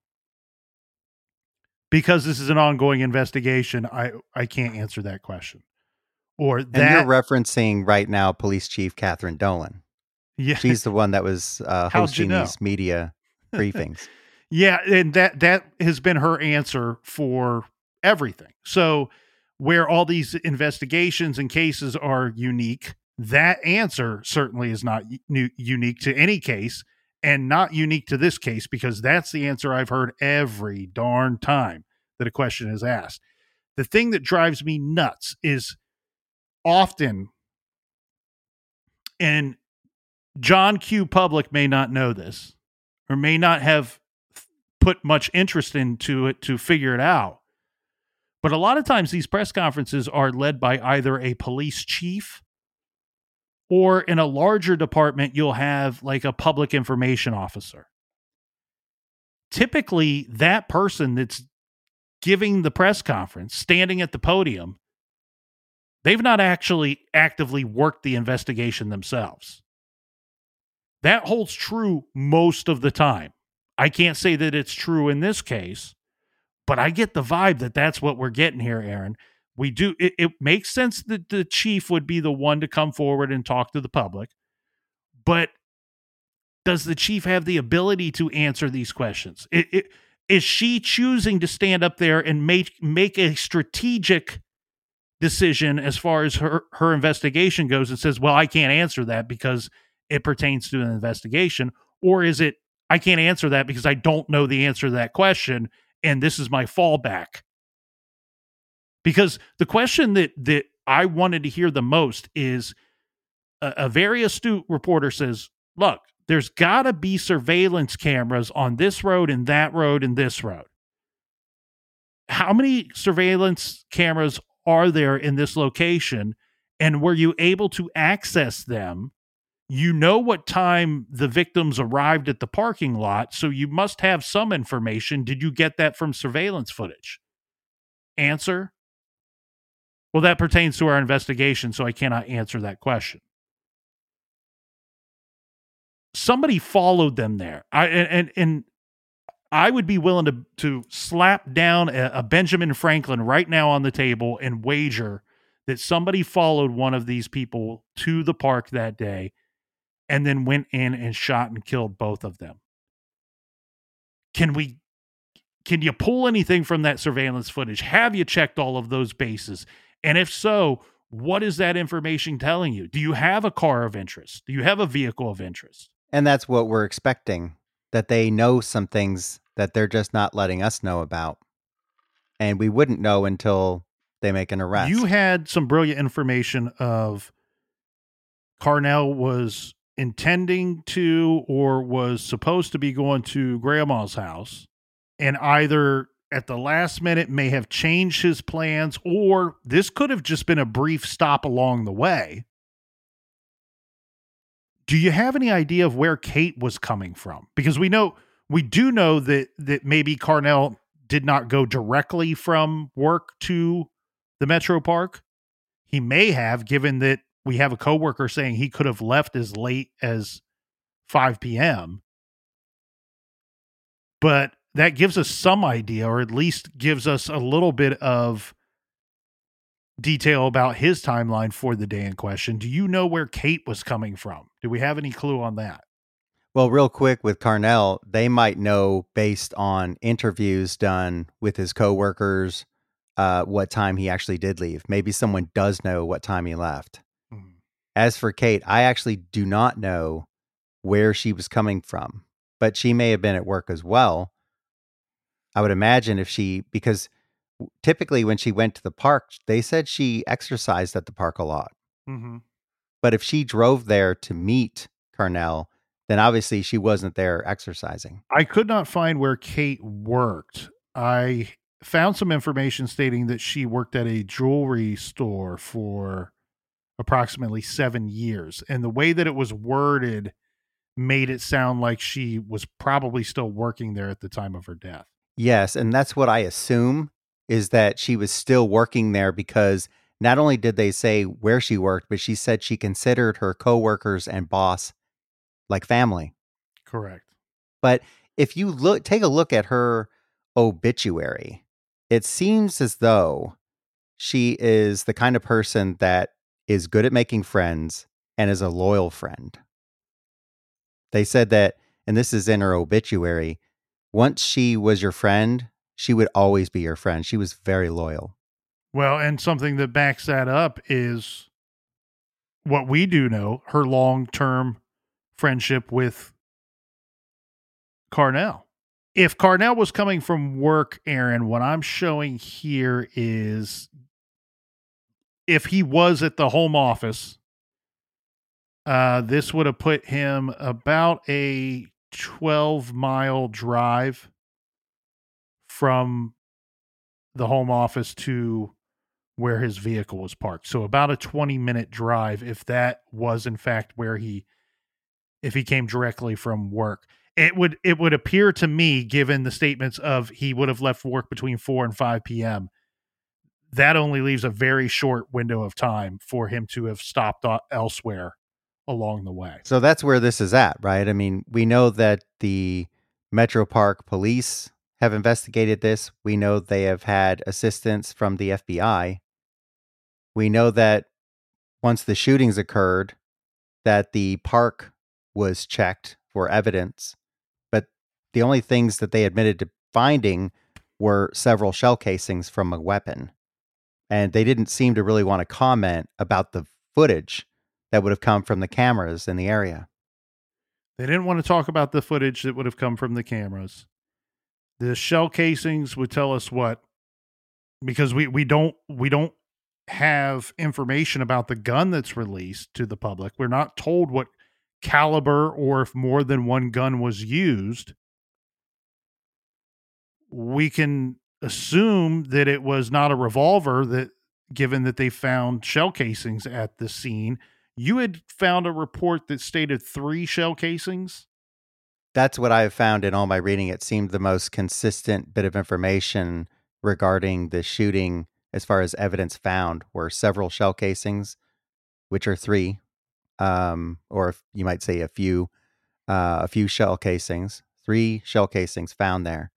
because this is an ongoing investigation i i can't answer that question or And you're referencing right now Police Chief Catherine Dolan. yeah She's the one that was uh, How'd you hosting know? these media briefings. Yeah, and that that has been her answer for everything. So where all these investigations and cases are unique, that answer certainly is not u- unique to any case and not unique to this case because that's the answer I've heard every darn time that a question is asked. The thing that drives me nuts is often and John Q Public may not know this or may not have put much interest into it to figure it out. But a lot of times these press conferences are led by either a police chief or in a larger department, you'll have like a public information officer. Typically, that person that's giving the press conference, standing at the podium, they've not actually actively worked the investigation themselves. That holds true most of the time. I can't say that it's true in this case, but I get the vibe that that's what we're getting here, Aaron. We do, it, it makes sense that the chief would be the one to come forward and talk to the public, but does the chief have the ability to answer these questions? It, it, is she choosing to stand up there and make make a strategic decision as far as her her investigation goes and says, "Well, I can't answer that because it pertains to an investigation," or is it I can't answer that because I don't know the answer to that question and this is my fallback? Because the question that that I wanted to hear the most is a, a very astute reporter says, "Look, there's got to be surveillance cameras on this road and that road and this road. How many surveillance cameras are there in this location? And were you able to access them? You know what time the victims arrived at the parking lot, so you must have some information. Did you get that from surveillance footage? Answer Well, that pertains to our investigation, so I cannot answer that question. somebody followed them there. I and and, I would be willing to to slap down a, a Benjamin Franklin right now on the table and wager that somebody followed one of these people to the park that day and then went in and shot and killed both of them. Can we can you pull anything from that surveillance footage? Have you checked all of those bases? And if so, what is that information telling you? Do you have a car of interest? Do you have a vehicle of interest? And that's what we're expecting that they know some things that they're just not letting us know about. And we wouldn't know until they make an arrest. You had some brilliant information of Carnell was intending to or was supposed to be going to grandma's house and either at the last minute may have changed his plans or this could have just been a brief stop along the way. Do you have any idea of where Kate was coming from? Because we know we do know that that maybe Carnell did not go directly from work to the Metro Park. He may have, given that we have a coworker saying he could have left as late as 5 p.m. But that gives us some idea, or at least gives us a little bit of detail about his timeline for the day in question. Do you know where Kate was coming from? Do we have any clue on that? Well, real quick with Carnell, they might know based on interviews done with his coworkers uh, what time he actually did leave. Maybe someone does know what time he left. As for Kate, I actually do not know where she was coming from, but she may have been at work as well. I would imagine if she, because typically when she went to the park, they said she exercised at the park a lot. Mm-hmm. But if she drove there to meet Carnell, then obviously she wasn't there exercising. I could not find where Kate worked. I found some information stating that she worked at a jewelry store for approximately seven years. And the way that it was worded made it sound like she was probably still working there at the time of her death. Yes, and that's what I assume is that she was still working there because not only did they say where she worked, but she said she considered her coworkers and boss like family. Correct. But if you look take a look at her obituary, it seems as though she is the kind of person that is good at making friends and is a loyal friend. They said that, and this is in her obituary, once she was your friend, she would always be your friend. She was very loyal. Well, and something that backs that up is what we do know her long term friendship with Carnell. If Carnell was coming from work, Aaron, what I'm showing here is if he was at the home office, uh, this would have put him about a 12 mile drive from the home office to where his vehicle was parked. So about a 20 minute drive if that was in fact where he if he came directly from work. It would it would appear to me given the statements of he would have left work between 4 and 5 p.m. that only leaves a very short window of time for him to have stopped elsewhere along the way. So that's where this is at, right? I mean, we know that the Metro Park police have investigated this. We know they have had assistance from the FBI. We know that once the shootings occurred, that the park was checked for evidence, but the only things that they admitted to finding were several shell casings from a weapon. And they didn't seem to really want to comment about the footage that would have come from the cameras in the area. They didn't want to talk about the footage that would have come from the cameras. The shell casings would tell us what because we we don't we don't have information about the gun that's released to the public. We're not told what caliber or if more than one gun was used. We can assume that it was not a revolver that given that they found shell casings at the scene you had found a report that stated three shell casings. That's what I've found in all my reading. It seemed the most consistent bit of information regarding the shooting, as far as evidence found, were several shell casings, which are three, um, or you might say a few. uh, a few shell casings, three shell casings found there.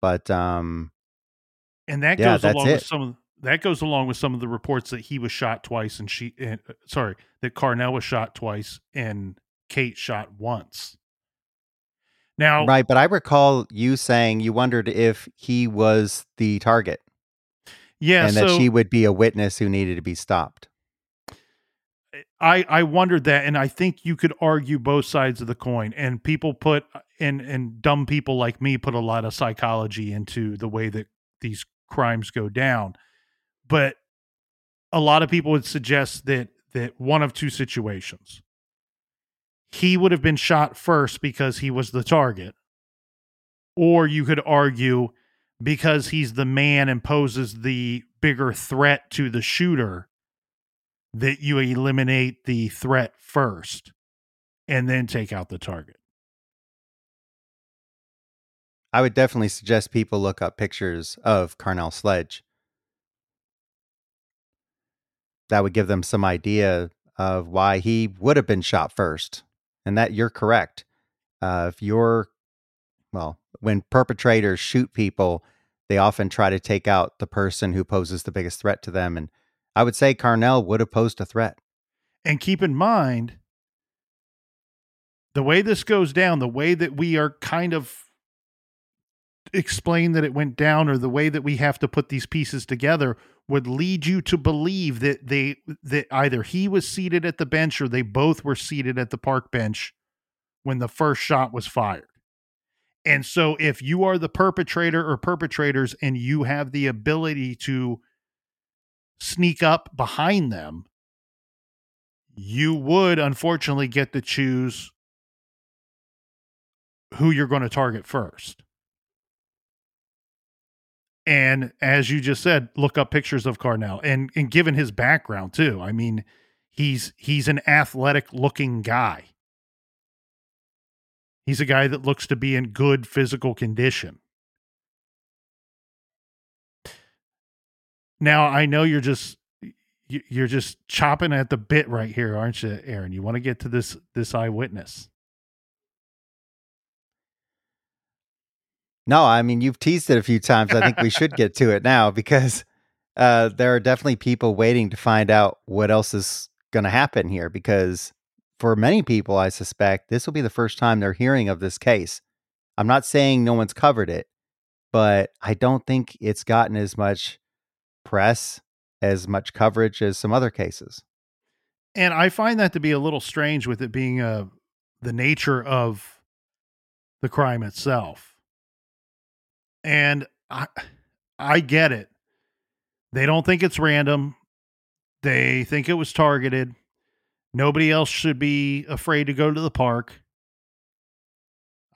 But um, and that Yeah, goes along it. with some of that goes along with some of the reports that he was shot twice and she and, uh, sorry that Carnell was shot twice and Kate shot once. Now, right. But I recall you saying you wondered if he was the target yeah, and so that she would be a witness who needed to be stopped. I I wondered that, and I think you could argue both sides of the coin. And people put and and dumb people like me put a lot of psychology into the way that these crimes go down. But a lot of people would suggest that that one of two situations. He would have been shot first because he was the target. Or you could argue because he's the man and poses the bigger threat to the shooter that you eliminate the threat first and then take out the target. I would definitely suggest people look up pictures of Carnell Sledge. That would give them some idea of why he would have been shot first. And that you're correct. Uh, if you're, well, when perpetrators shoot people, they often try to take out the person who poses the biggest threat to them. And I would say Carnell would have posed a threat. And keep in mind the way this goes down, the way that we are kind of explain that it went down or the way that we have to put these pieces together would lead you to believe that they that either he was seated at the bench or they both were seated at the park bench when the first shot was fired. And so if you are the perpetrator or perpetrators and you have the ability to sneak up behind them, you would unfortunately get to choose who you're going to target first. And as you just said, look up pictures of Carnell and and given his background too. I mean, he's he's an athletic looking guy. He's a guy that looks to be in good physical condition. Now, I know you're just you- you're just chopping at the bit right here, aren't you, Aaron? You want to get to this this eyewitness. No, I mean, you've teased it a few times. I think we should get to it now because uh, there are definitely people waiting to find out what else is going to happen here. Because for many people, I suspect this will be the first time they're hearing of this case. I'm not saying no one's covered it, but I don't think it's gotten as much press, as much coverage as some other cases. And I find that to be a little strange with it being uh, the nature of the crime itself. And I I get it. They don't think it's random. They think it was targeted. Nobody else should be afraid to go to the park.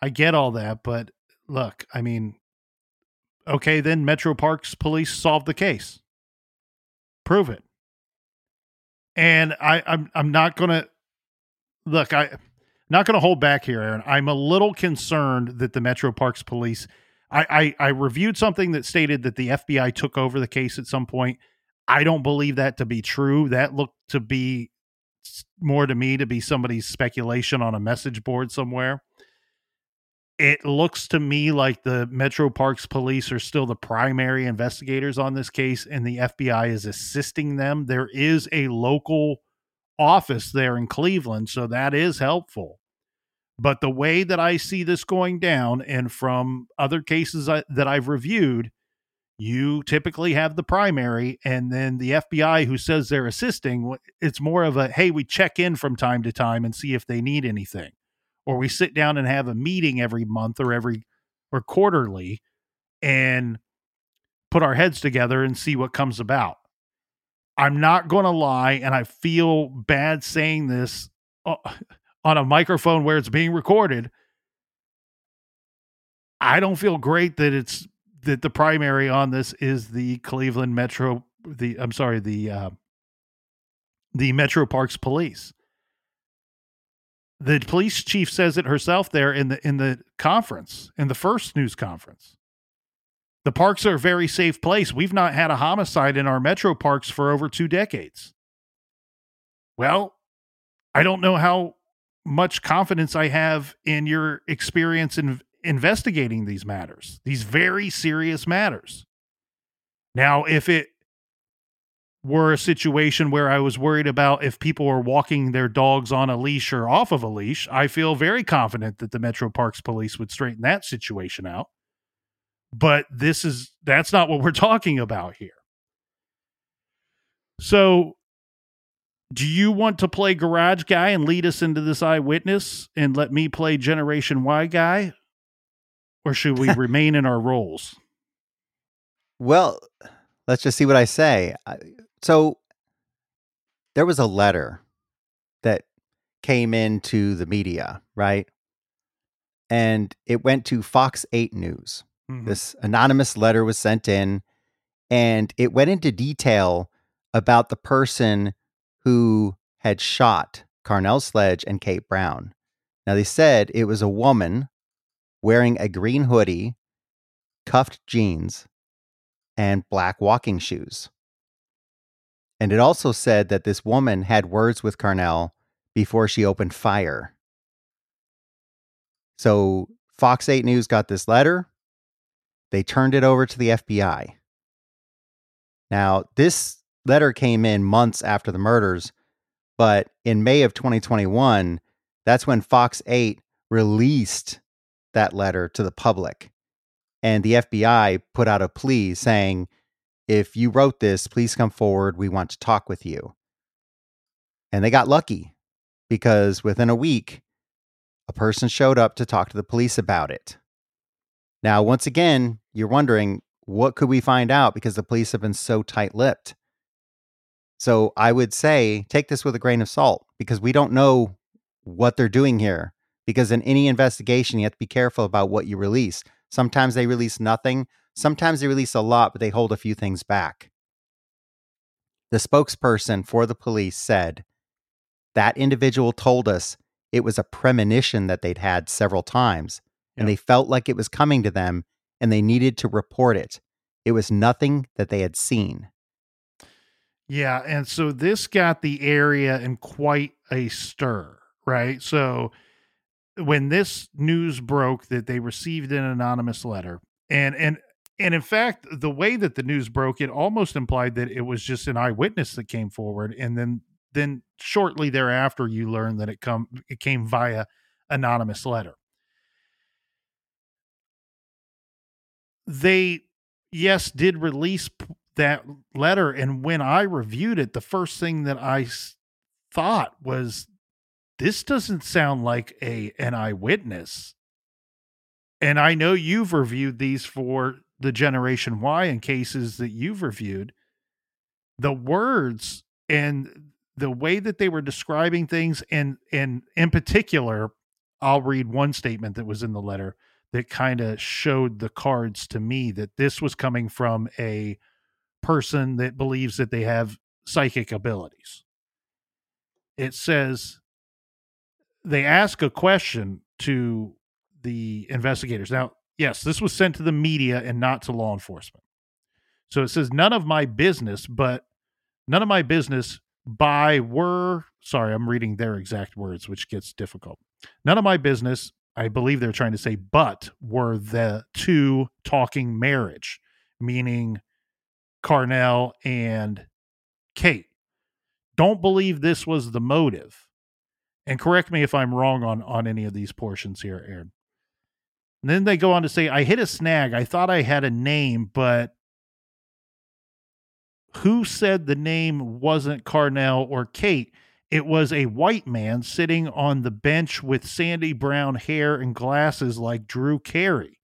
I get all that, but look, I mean, okay, then Metro Parks police solved the case. Prove it. And I, I'm I'm not gonna look, I not gonna hold back here, Aaron. I'm a little concerned that the Metro Parks police I, I I reviewed something that stated that the FBI took over the case at some point. I don't believe that to be true. That looked to be more to me to be somebody's speculation on a message board somewhere. It looks to me like the Metro Parks police are still the primary investigators on this case and the FBI is assisting them. There is a local office there in Cleveland, so that is helpful. But the way that I see this going down, and from other cases I, that I've reviewed, you typically have the primary, and then the FBI who says they're assisting. It's more of a hey, we check in from time to time and see if they need anything, or we sit down and have a meeting every month or every or quarterly, and put our heads together and see what comes about. I'm not going to lie, and I feel bad saying this. uh, on a microphone where it's being recorded. I don't feel great that it's that the primary on this is the Cleveland Metro the I'm sorry the uh, the Metro Parks Police. The police chief says it herself there in the in the conference in the first news conference. The parks are a very safe place. We've not had a homicide in our metro parks for over two decades. Well, I don't know how much confidence I have in your experience in investigating these matters, these very serious matters. Now, if it were a situation where I was worried about if people were walking their dogs on a leash or off of a leash, I feel very confident that the Metro Parks police would straighten that situation out. But this is that's not what we're talking about here. So, do you want to play garage guy and lead us into this eyewitness and let me play Generation Why guy? Or should we remain in our roles? Well, let's just see what I say. So there was a letter that came into the media, right? And it went to Fox 8 News. Mm-hmm. This anonymous letter was sent in and it went into detail about the person who had shot Carnell Sledge and Kate Brown. Now, they said it was a woman wearing a green hoodie, cuffed jeans, and black walking shoes. And it also said that this woman had words with Carnell before she opened fire. So Fox 8 News got this letter. They turned it over to the FBI. Now, this letter came in months after the murders, but in May of 2021, that's when Fox 8 released that letter to the public. And the FBI put out a plea saying, if you wrote this, please come forward. We want to talk with you. And they got lucky because within a week, a person showed up to talk to the police about it. Now, once again, you're wondering, what could we find out because the police have been so tight lipped? So I would say take this with a grain of salt because we don't know what they're doing here. Because in any investigation, you have to be careful about what you release. Sometimes they release nothing. Sometimes they release a lot, but they hold a few things back. The spokesperson for the police said that individual told us it was a premonition that they'd had several times, and they felt like it was coming to them and they needed to report it. It was nothing that they had seen. Yeah. And so this got the area in quite a stir, right? So when this news broke that they received an anonymous letter, and and and in fact, the way that the news broke, it almost implied that it was just an eyewitness that came forward, and then then shortly thereafter, you learn that it come it came via anonymous letter. They, yes, did release that letter, and when I reviewed it, the first thing that I thought was, this doesn't sound like a an eyewitness. And I know you've reviewed these for the Generation Why in cases that you've reviewed, the words and the way that they were describing things, and and in particular, I'll read one statement that was in the letter that kind of showed the cards to me that this was coming from a person that believes that they have psychic abilities. It says they ask a question to the investigators. Now, Yes, this was sent to the media and not to law enforcement. So it says none of my business, but none of my business by were sorry, I'm reading their exact words, which gets difficult. None of my business, I believe they're trying to say, but were the two talking marriage, meaning Carnell and Kate. Don't believe this was the motive. And correct me if I'm wrong on on any of these portions here, Aaron. And then they go on to say, I hit a snag. I thought I had a name, but who said the name wasn't Carnell or Kate? It was a white man sitting on the bench with sandy brown hair and glasses like Drew Carey.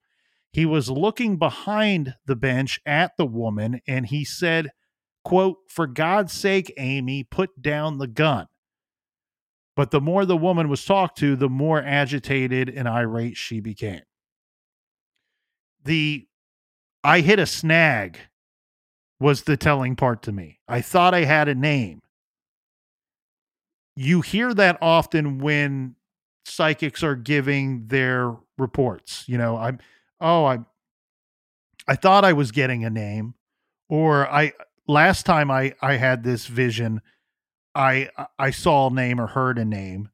He was looking behind the bench at the woman and he said, quote, For God's sake, Amy, put down the gun. But the more the woman was talked to, the more agitated and irate she became the I hit a snag was the telling part to me. I thought I had a name. You hear that often when psychics are giving their reports. You know, I'm oh, I I thought I was getting a name or I last time I I had this vision I I saw a name or heard a name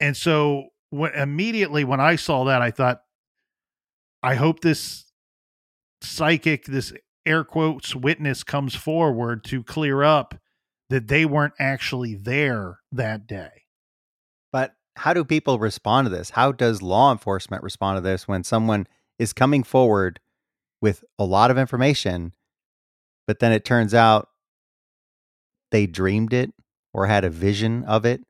And so when immediately when I saw that, I thought, I hope this psychic, this air quotes witness comes forward to clear up that they weren't actually there that day. But how do people respond to this? How does law enforcement respond to this when someone is coming forward with a lot of information, but then it turns out they dreamed it or had a vision of it?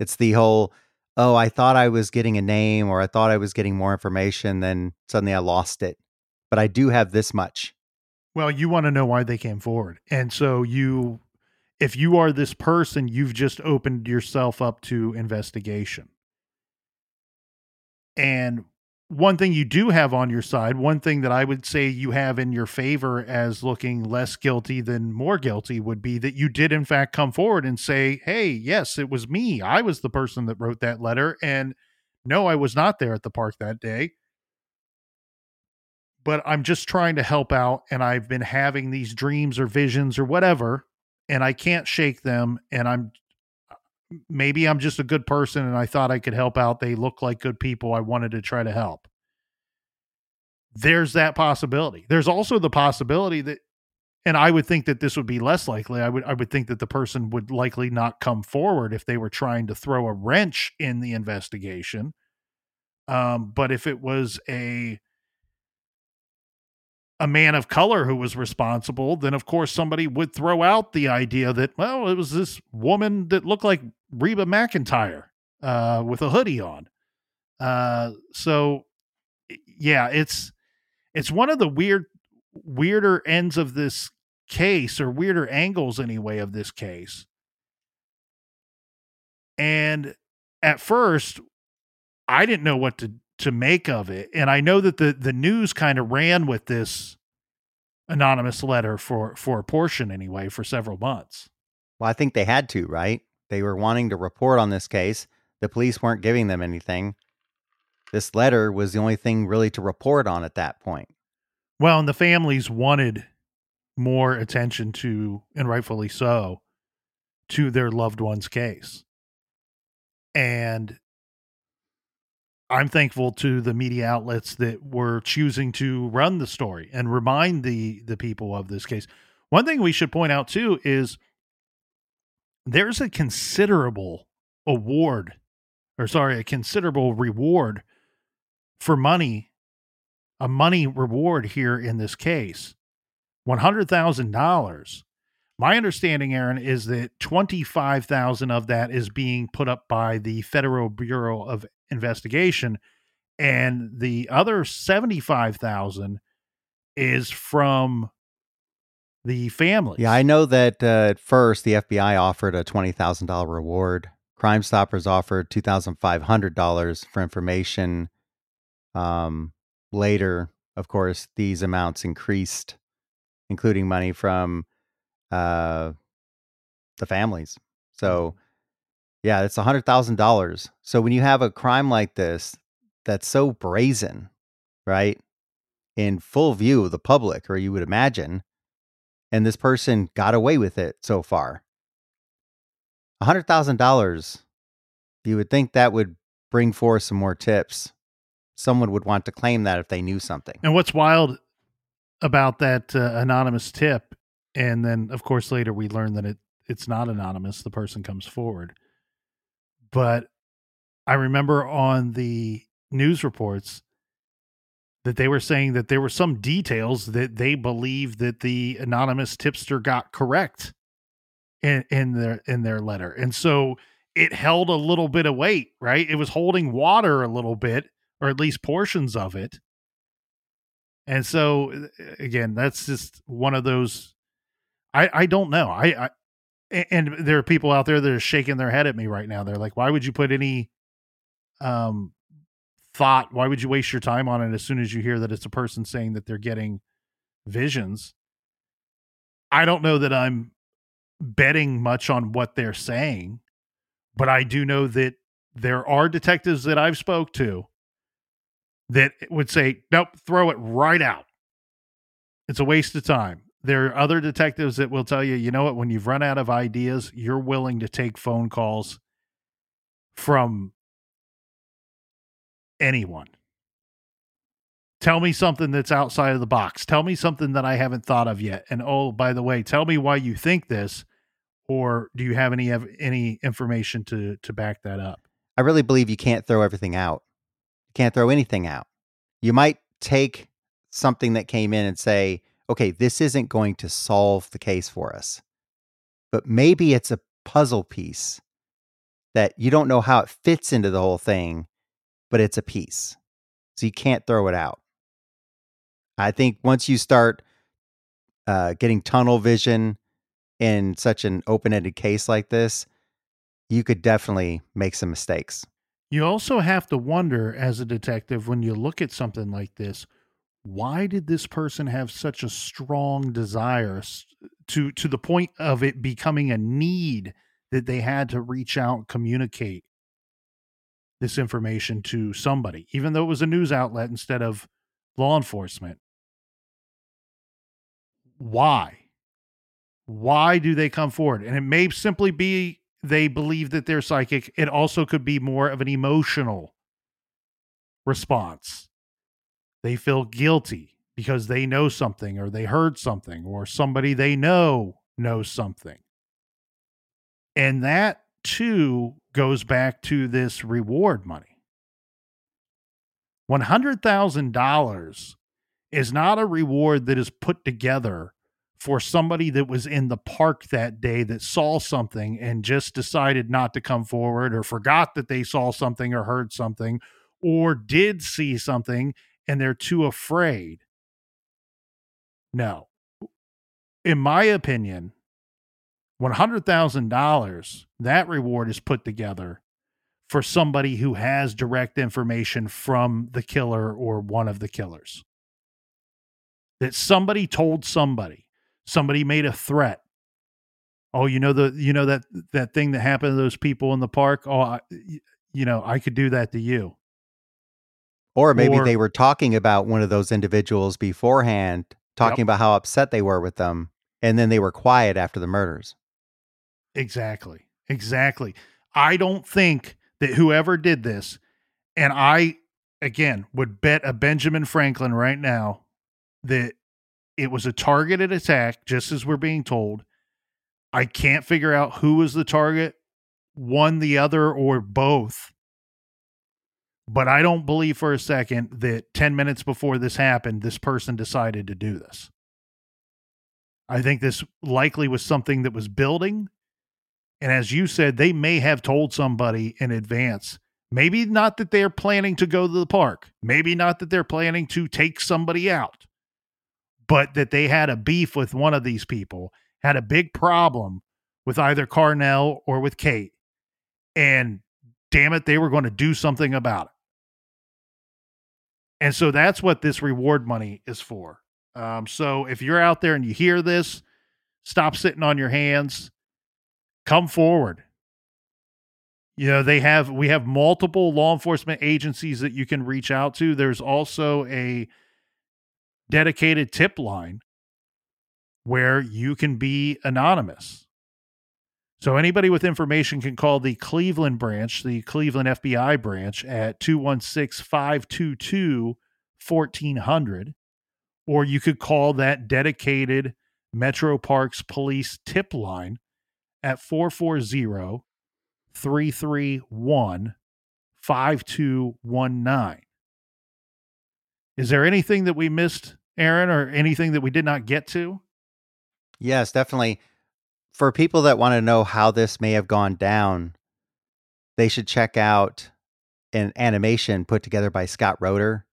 It's the whole, oh, I thought I was getting a name or I thought I was getting more information, then suddenly I lost it. But I do have this much. Well, you want to know why they came forward. And so you if you are this person, you've just opened yourself up to investigation. And one thing you do have on your side, one thing that I would say you have in your favor as looking less guilty than more guilty would be that you did, in fact, come forward and say, Hey, yes, it was me. I was the person that wrote that letter. And no, I was not there at the park that day. But I'm just trying to help out. And I've been having these dreams or visions or whatever and I can't shake them and I'm maybe I'm just a good person and I thought I could help out. They look like good people. I wanted to try to help. There's that possibility. There's also the possibility that and I would think that this would be less likely. I would I would think that the person would likely not come forward if they were trying to throw a wrench in the investigation. Um, but if it was a a man of color who was responsible, then of course somebody would throw out the idea that, well, it was this woman that looked like Reba McEntire uh, with a hoodie on. Uh, so yeah, it's it's one of the weird weirder ends of this case or weirder angles anyway of this case. And at first I didn't know what to to make of it. And I know that the the news kind of ran with this anonymous letter for for a portion anyway for several months. Well, I think they had to, right? They were wanting to report on this case. The police weren't giving them anything. This letter was the only thing really to report on at that point. Well, and the families wanted more attention to, and rightfully so, to their loved one's case. And I'm thankful to the media outlets that were choosing to run the story and remind the the people of this case. One thing we should point out too is there's a considerable award or sorry, a considerable reward for money, a money reward here in this case. $100,000. My understanding, Aaron, is that 25,000 of that is being put up by the Federal Bureau of investigation and the other 75,000 is from the family. Yeah, I know that uh, at first the FBI offered a $20,000 reward. Crime Stoppers offered $2,500 for information. Um, later, of course, these amounts increased, including money from uh, the families. So yeah, it's a hundred thousand dollars. So when you have a crime like this that's so brazen, right? In full view of the public, or you would imagine, and this person got away with it so far. A hundred thousand dollars, you would think that would bring forth some more tips. Someone would want to claim that if they knew something. And what's wild about that uh, anonymous tip, and then of course later we learn that it it's not anonymous. The person comes forward but I remember on the news reports that they were saying that there were some details that they believed that the anonymous tipster got correct in, in their in their letter. And so it held a little bit of weight, right? It was holding water a little bit, or at least portions of it. And so uh, again, that's just one of those I I don't know. I, I and there are people out there that are shaking their head at me right now. They're like, "Why would you put any um thought? Why would you waste your time on it as soon as you hear that it's a person saying that they're getting visions?" I don't know that I'm betting much on what they're saying, but I do know that there are detectives that I've spoke to that would say, "Nope, throw it right out. It's a waste of time." There are other detectives that will tell you, you know what, when you've run out of ideas, you're willing to take phone calls from anyone. Tell me something that's outside of the box. Tell me something that I haven't thought of yet. And oh, by the way, tell me why you think this, or do you have any any information to to back that up? I really believe you can't throw everything out. You can't throw anything out. You might take something that came in and say, okay, this isn't going to solve the case for us, but maybe it's a puzzle piece that you don't know how it fits into the whole thing, but it's a piece. So you can't throw it out. I think once you start uh, getting tunnel vision in such an open ended case like this, you could definitely make some mistakes. You also have to wonder, as a detective, when you look at something like this, why did this person have such a strong desire to to the point of it becoming a need that they had to reach out and communicate this information to somebody, even though it was a news outlet instead of law enforcement? Why? Why do they come forward? And it may simply be they believe that they're psychic. It also could be more of an emotional response. They feel guilty because they know something or they heard something or somebody they know knows something. And that too goes back to this reward money. $100,000 is not a reward that is put together for somebody that was in the park that day that saw something and just decided not to come forward or forgot that they saw something or heard something or did see something and they're too afraid. No. In my opinion, $100,000, that reward is put together for somebody who has direct information from the killer or one of the killers. That somebody told somebody somebody made a threat oh you know the you know that that thing that happened to those people in the park oh I, you know i could do that to you or maybe or, they were talking about one of those individuals beforehand talking yep. about how upset they were with them and then they were quiet after the murders exactly exactly i don't think that whoever did this and i again would bet a benjamin franklin right now that it was a targeted attack, just as we're being told. I can't figure out who was the target, one, the other, or both. But I don't believe for a second that 10 minutes before this happened, this person decided to do this. I think this likely was something that was building. And as you said, they may have told somebody in advance. Maybe not that they're planning to go to the park. Maybe not that they're planning to take somebody out but that they had a beef with one of these people, had a big problem with either Carnell or with Kate. And damn it, they were going to do something about it. And so that's what this reward money is for. Um, so if you're out there and you hear this, stop sitting on your hands, come forward. You know, they have, we have multiple law enforcement agencies that you can reach out to. There's also a, dedicated tip line where you can be anonymous. So anybody with information can call the Cleveland branch, the Cleveland FBI branch at 216 522 1400, or you could call that dedicated Metro Parks Police tip line at 440 331 5219. Is there anything that we missed, Aaron, or anything that we did not get to? Yes, definitely. For people that want to know how this may have gone down, they should check out an animation put together by Scott Roder.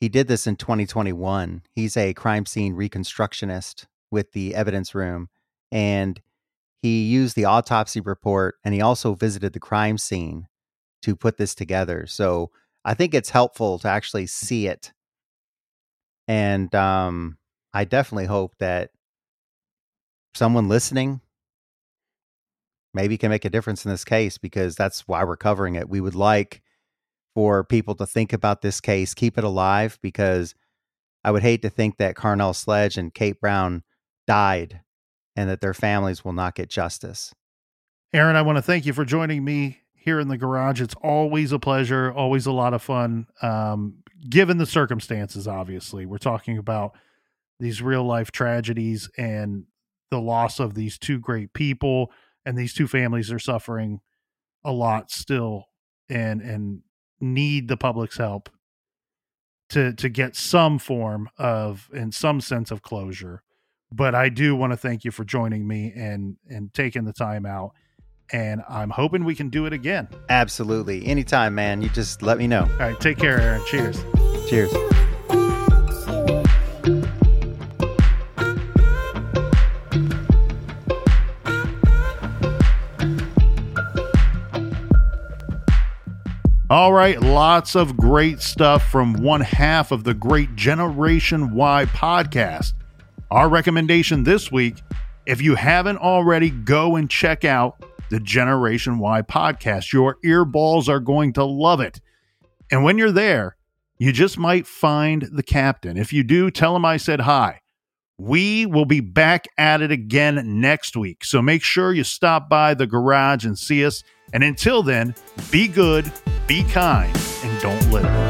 He did this in 2021. He's a crime scene reconstructionist with the evidence room, and he used the autopsy report and he also visited the crime scene to put this together. So I think it's helpful to actually see it and um, I definitely hope that someone listening maybe can make a difference in this case because that's why we're covering it. We would like for people to think about this case, keep it alive because I would hate to think that Carnell Sledge and Kate Brown died and that their families will not get justice. Aaron, I want to thank you for joining me here in the garage. It's always a pleasure, always a lot of fun. Um, given the circumstances, obviously, we're talking about these real life tragedies and the loss of these two great people, and these two families are suffering a lot still, and and need the public's help to to get some form of and some sense of closure. But I do want to thank you for joining me and and taking the time out. And I'm hoping we can do it again. Absolutely. Anytime, man. You just let me know. All right, take care, Aaron. Cheers. Cheers. All right, lots of great stuff from one half of the great Generation Why podcast. Our recommendation this week if you haven't already, go and check out the Generation Why podcast. Your earballs are going to love it. And when you're there, you just might find the captain. If you do, tell him I said hi. We will be back at it again next week. So make sure you stop by the garage and see us. And until then, be good, be kind, and don't litter.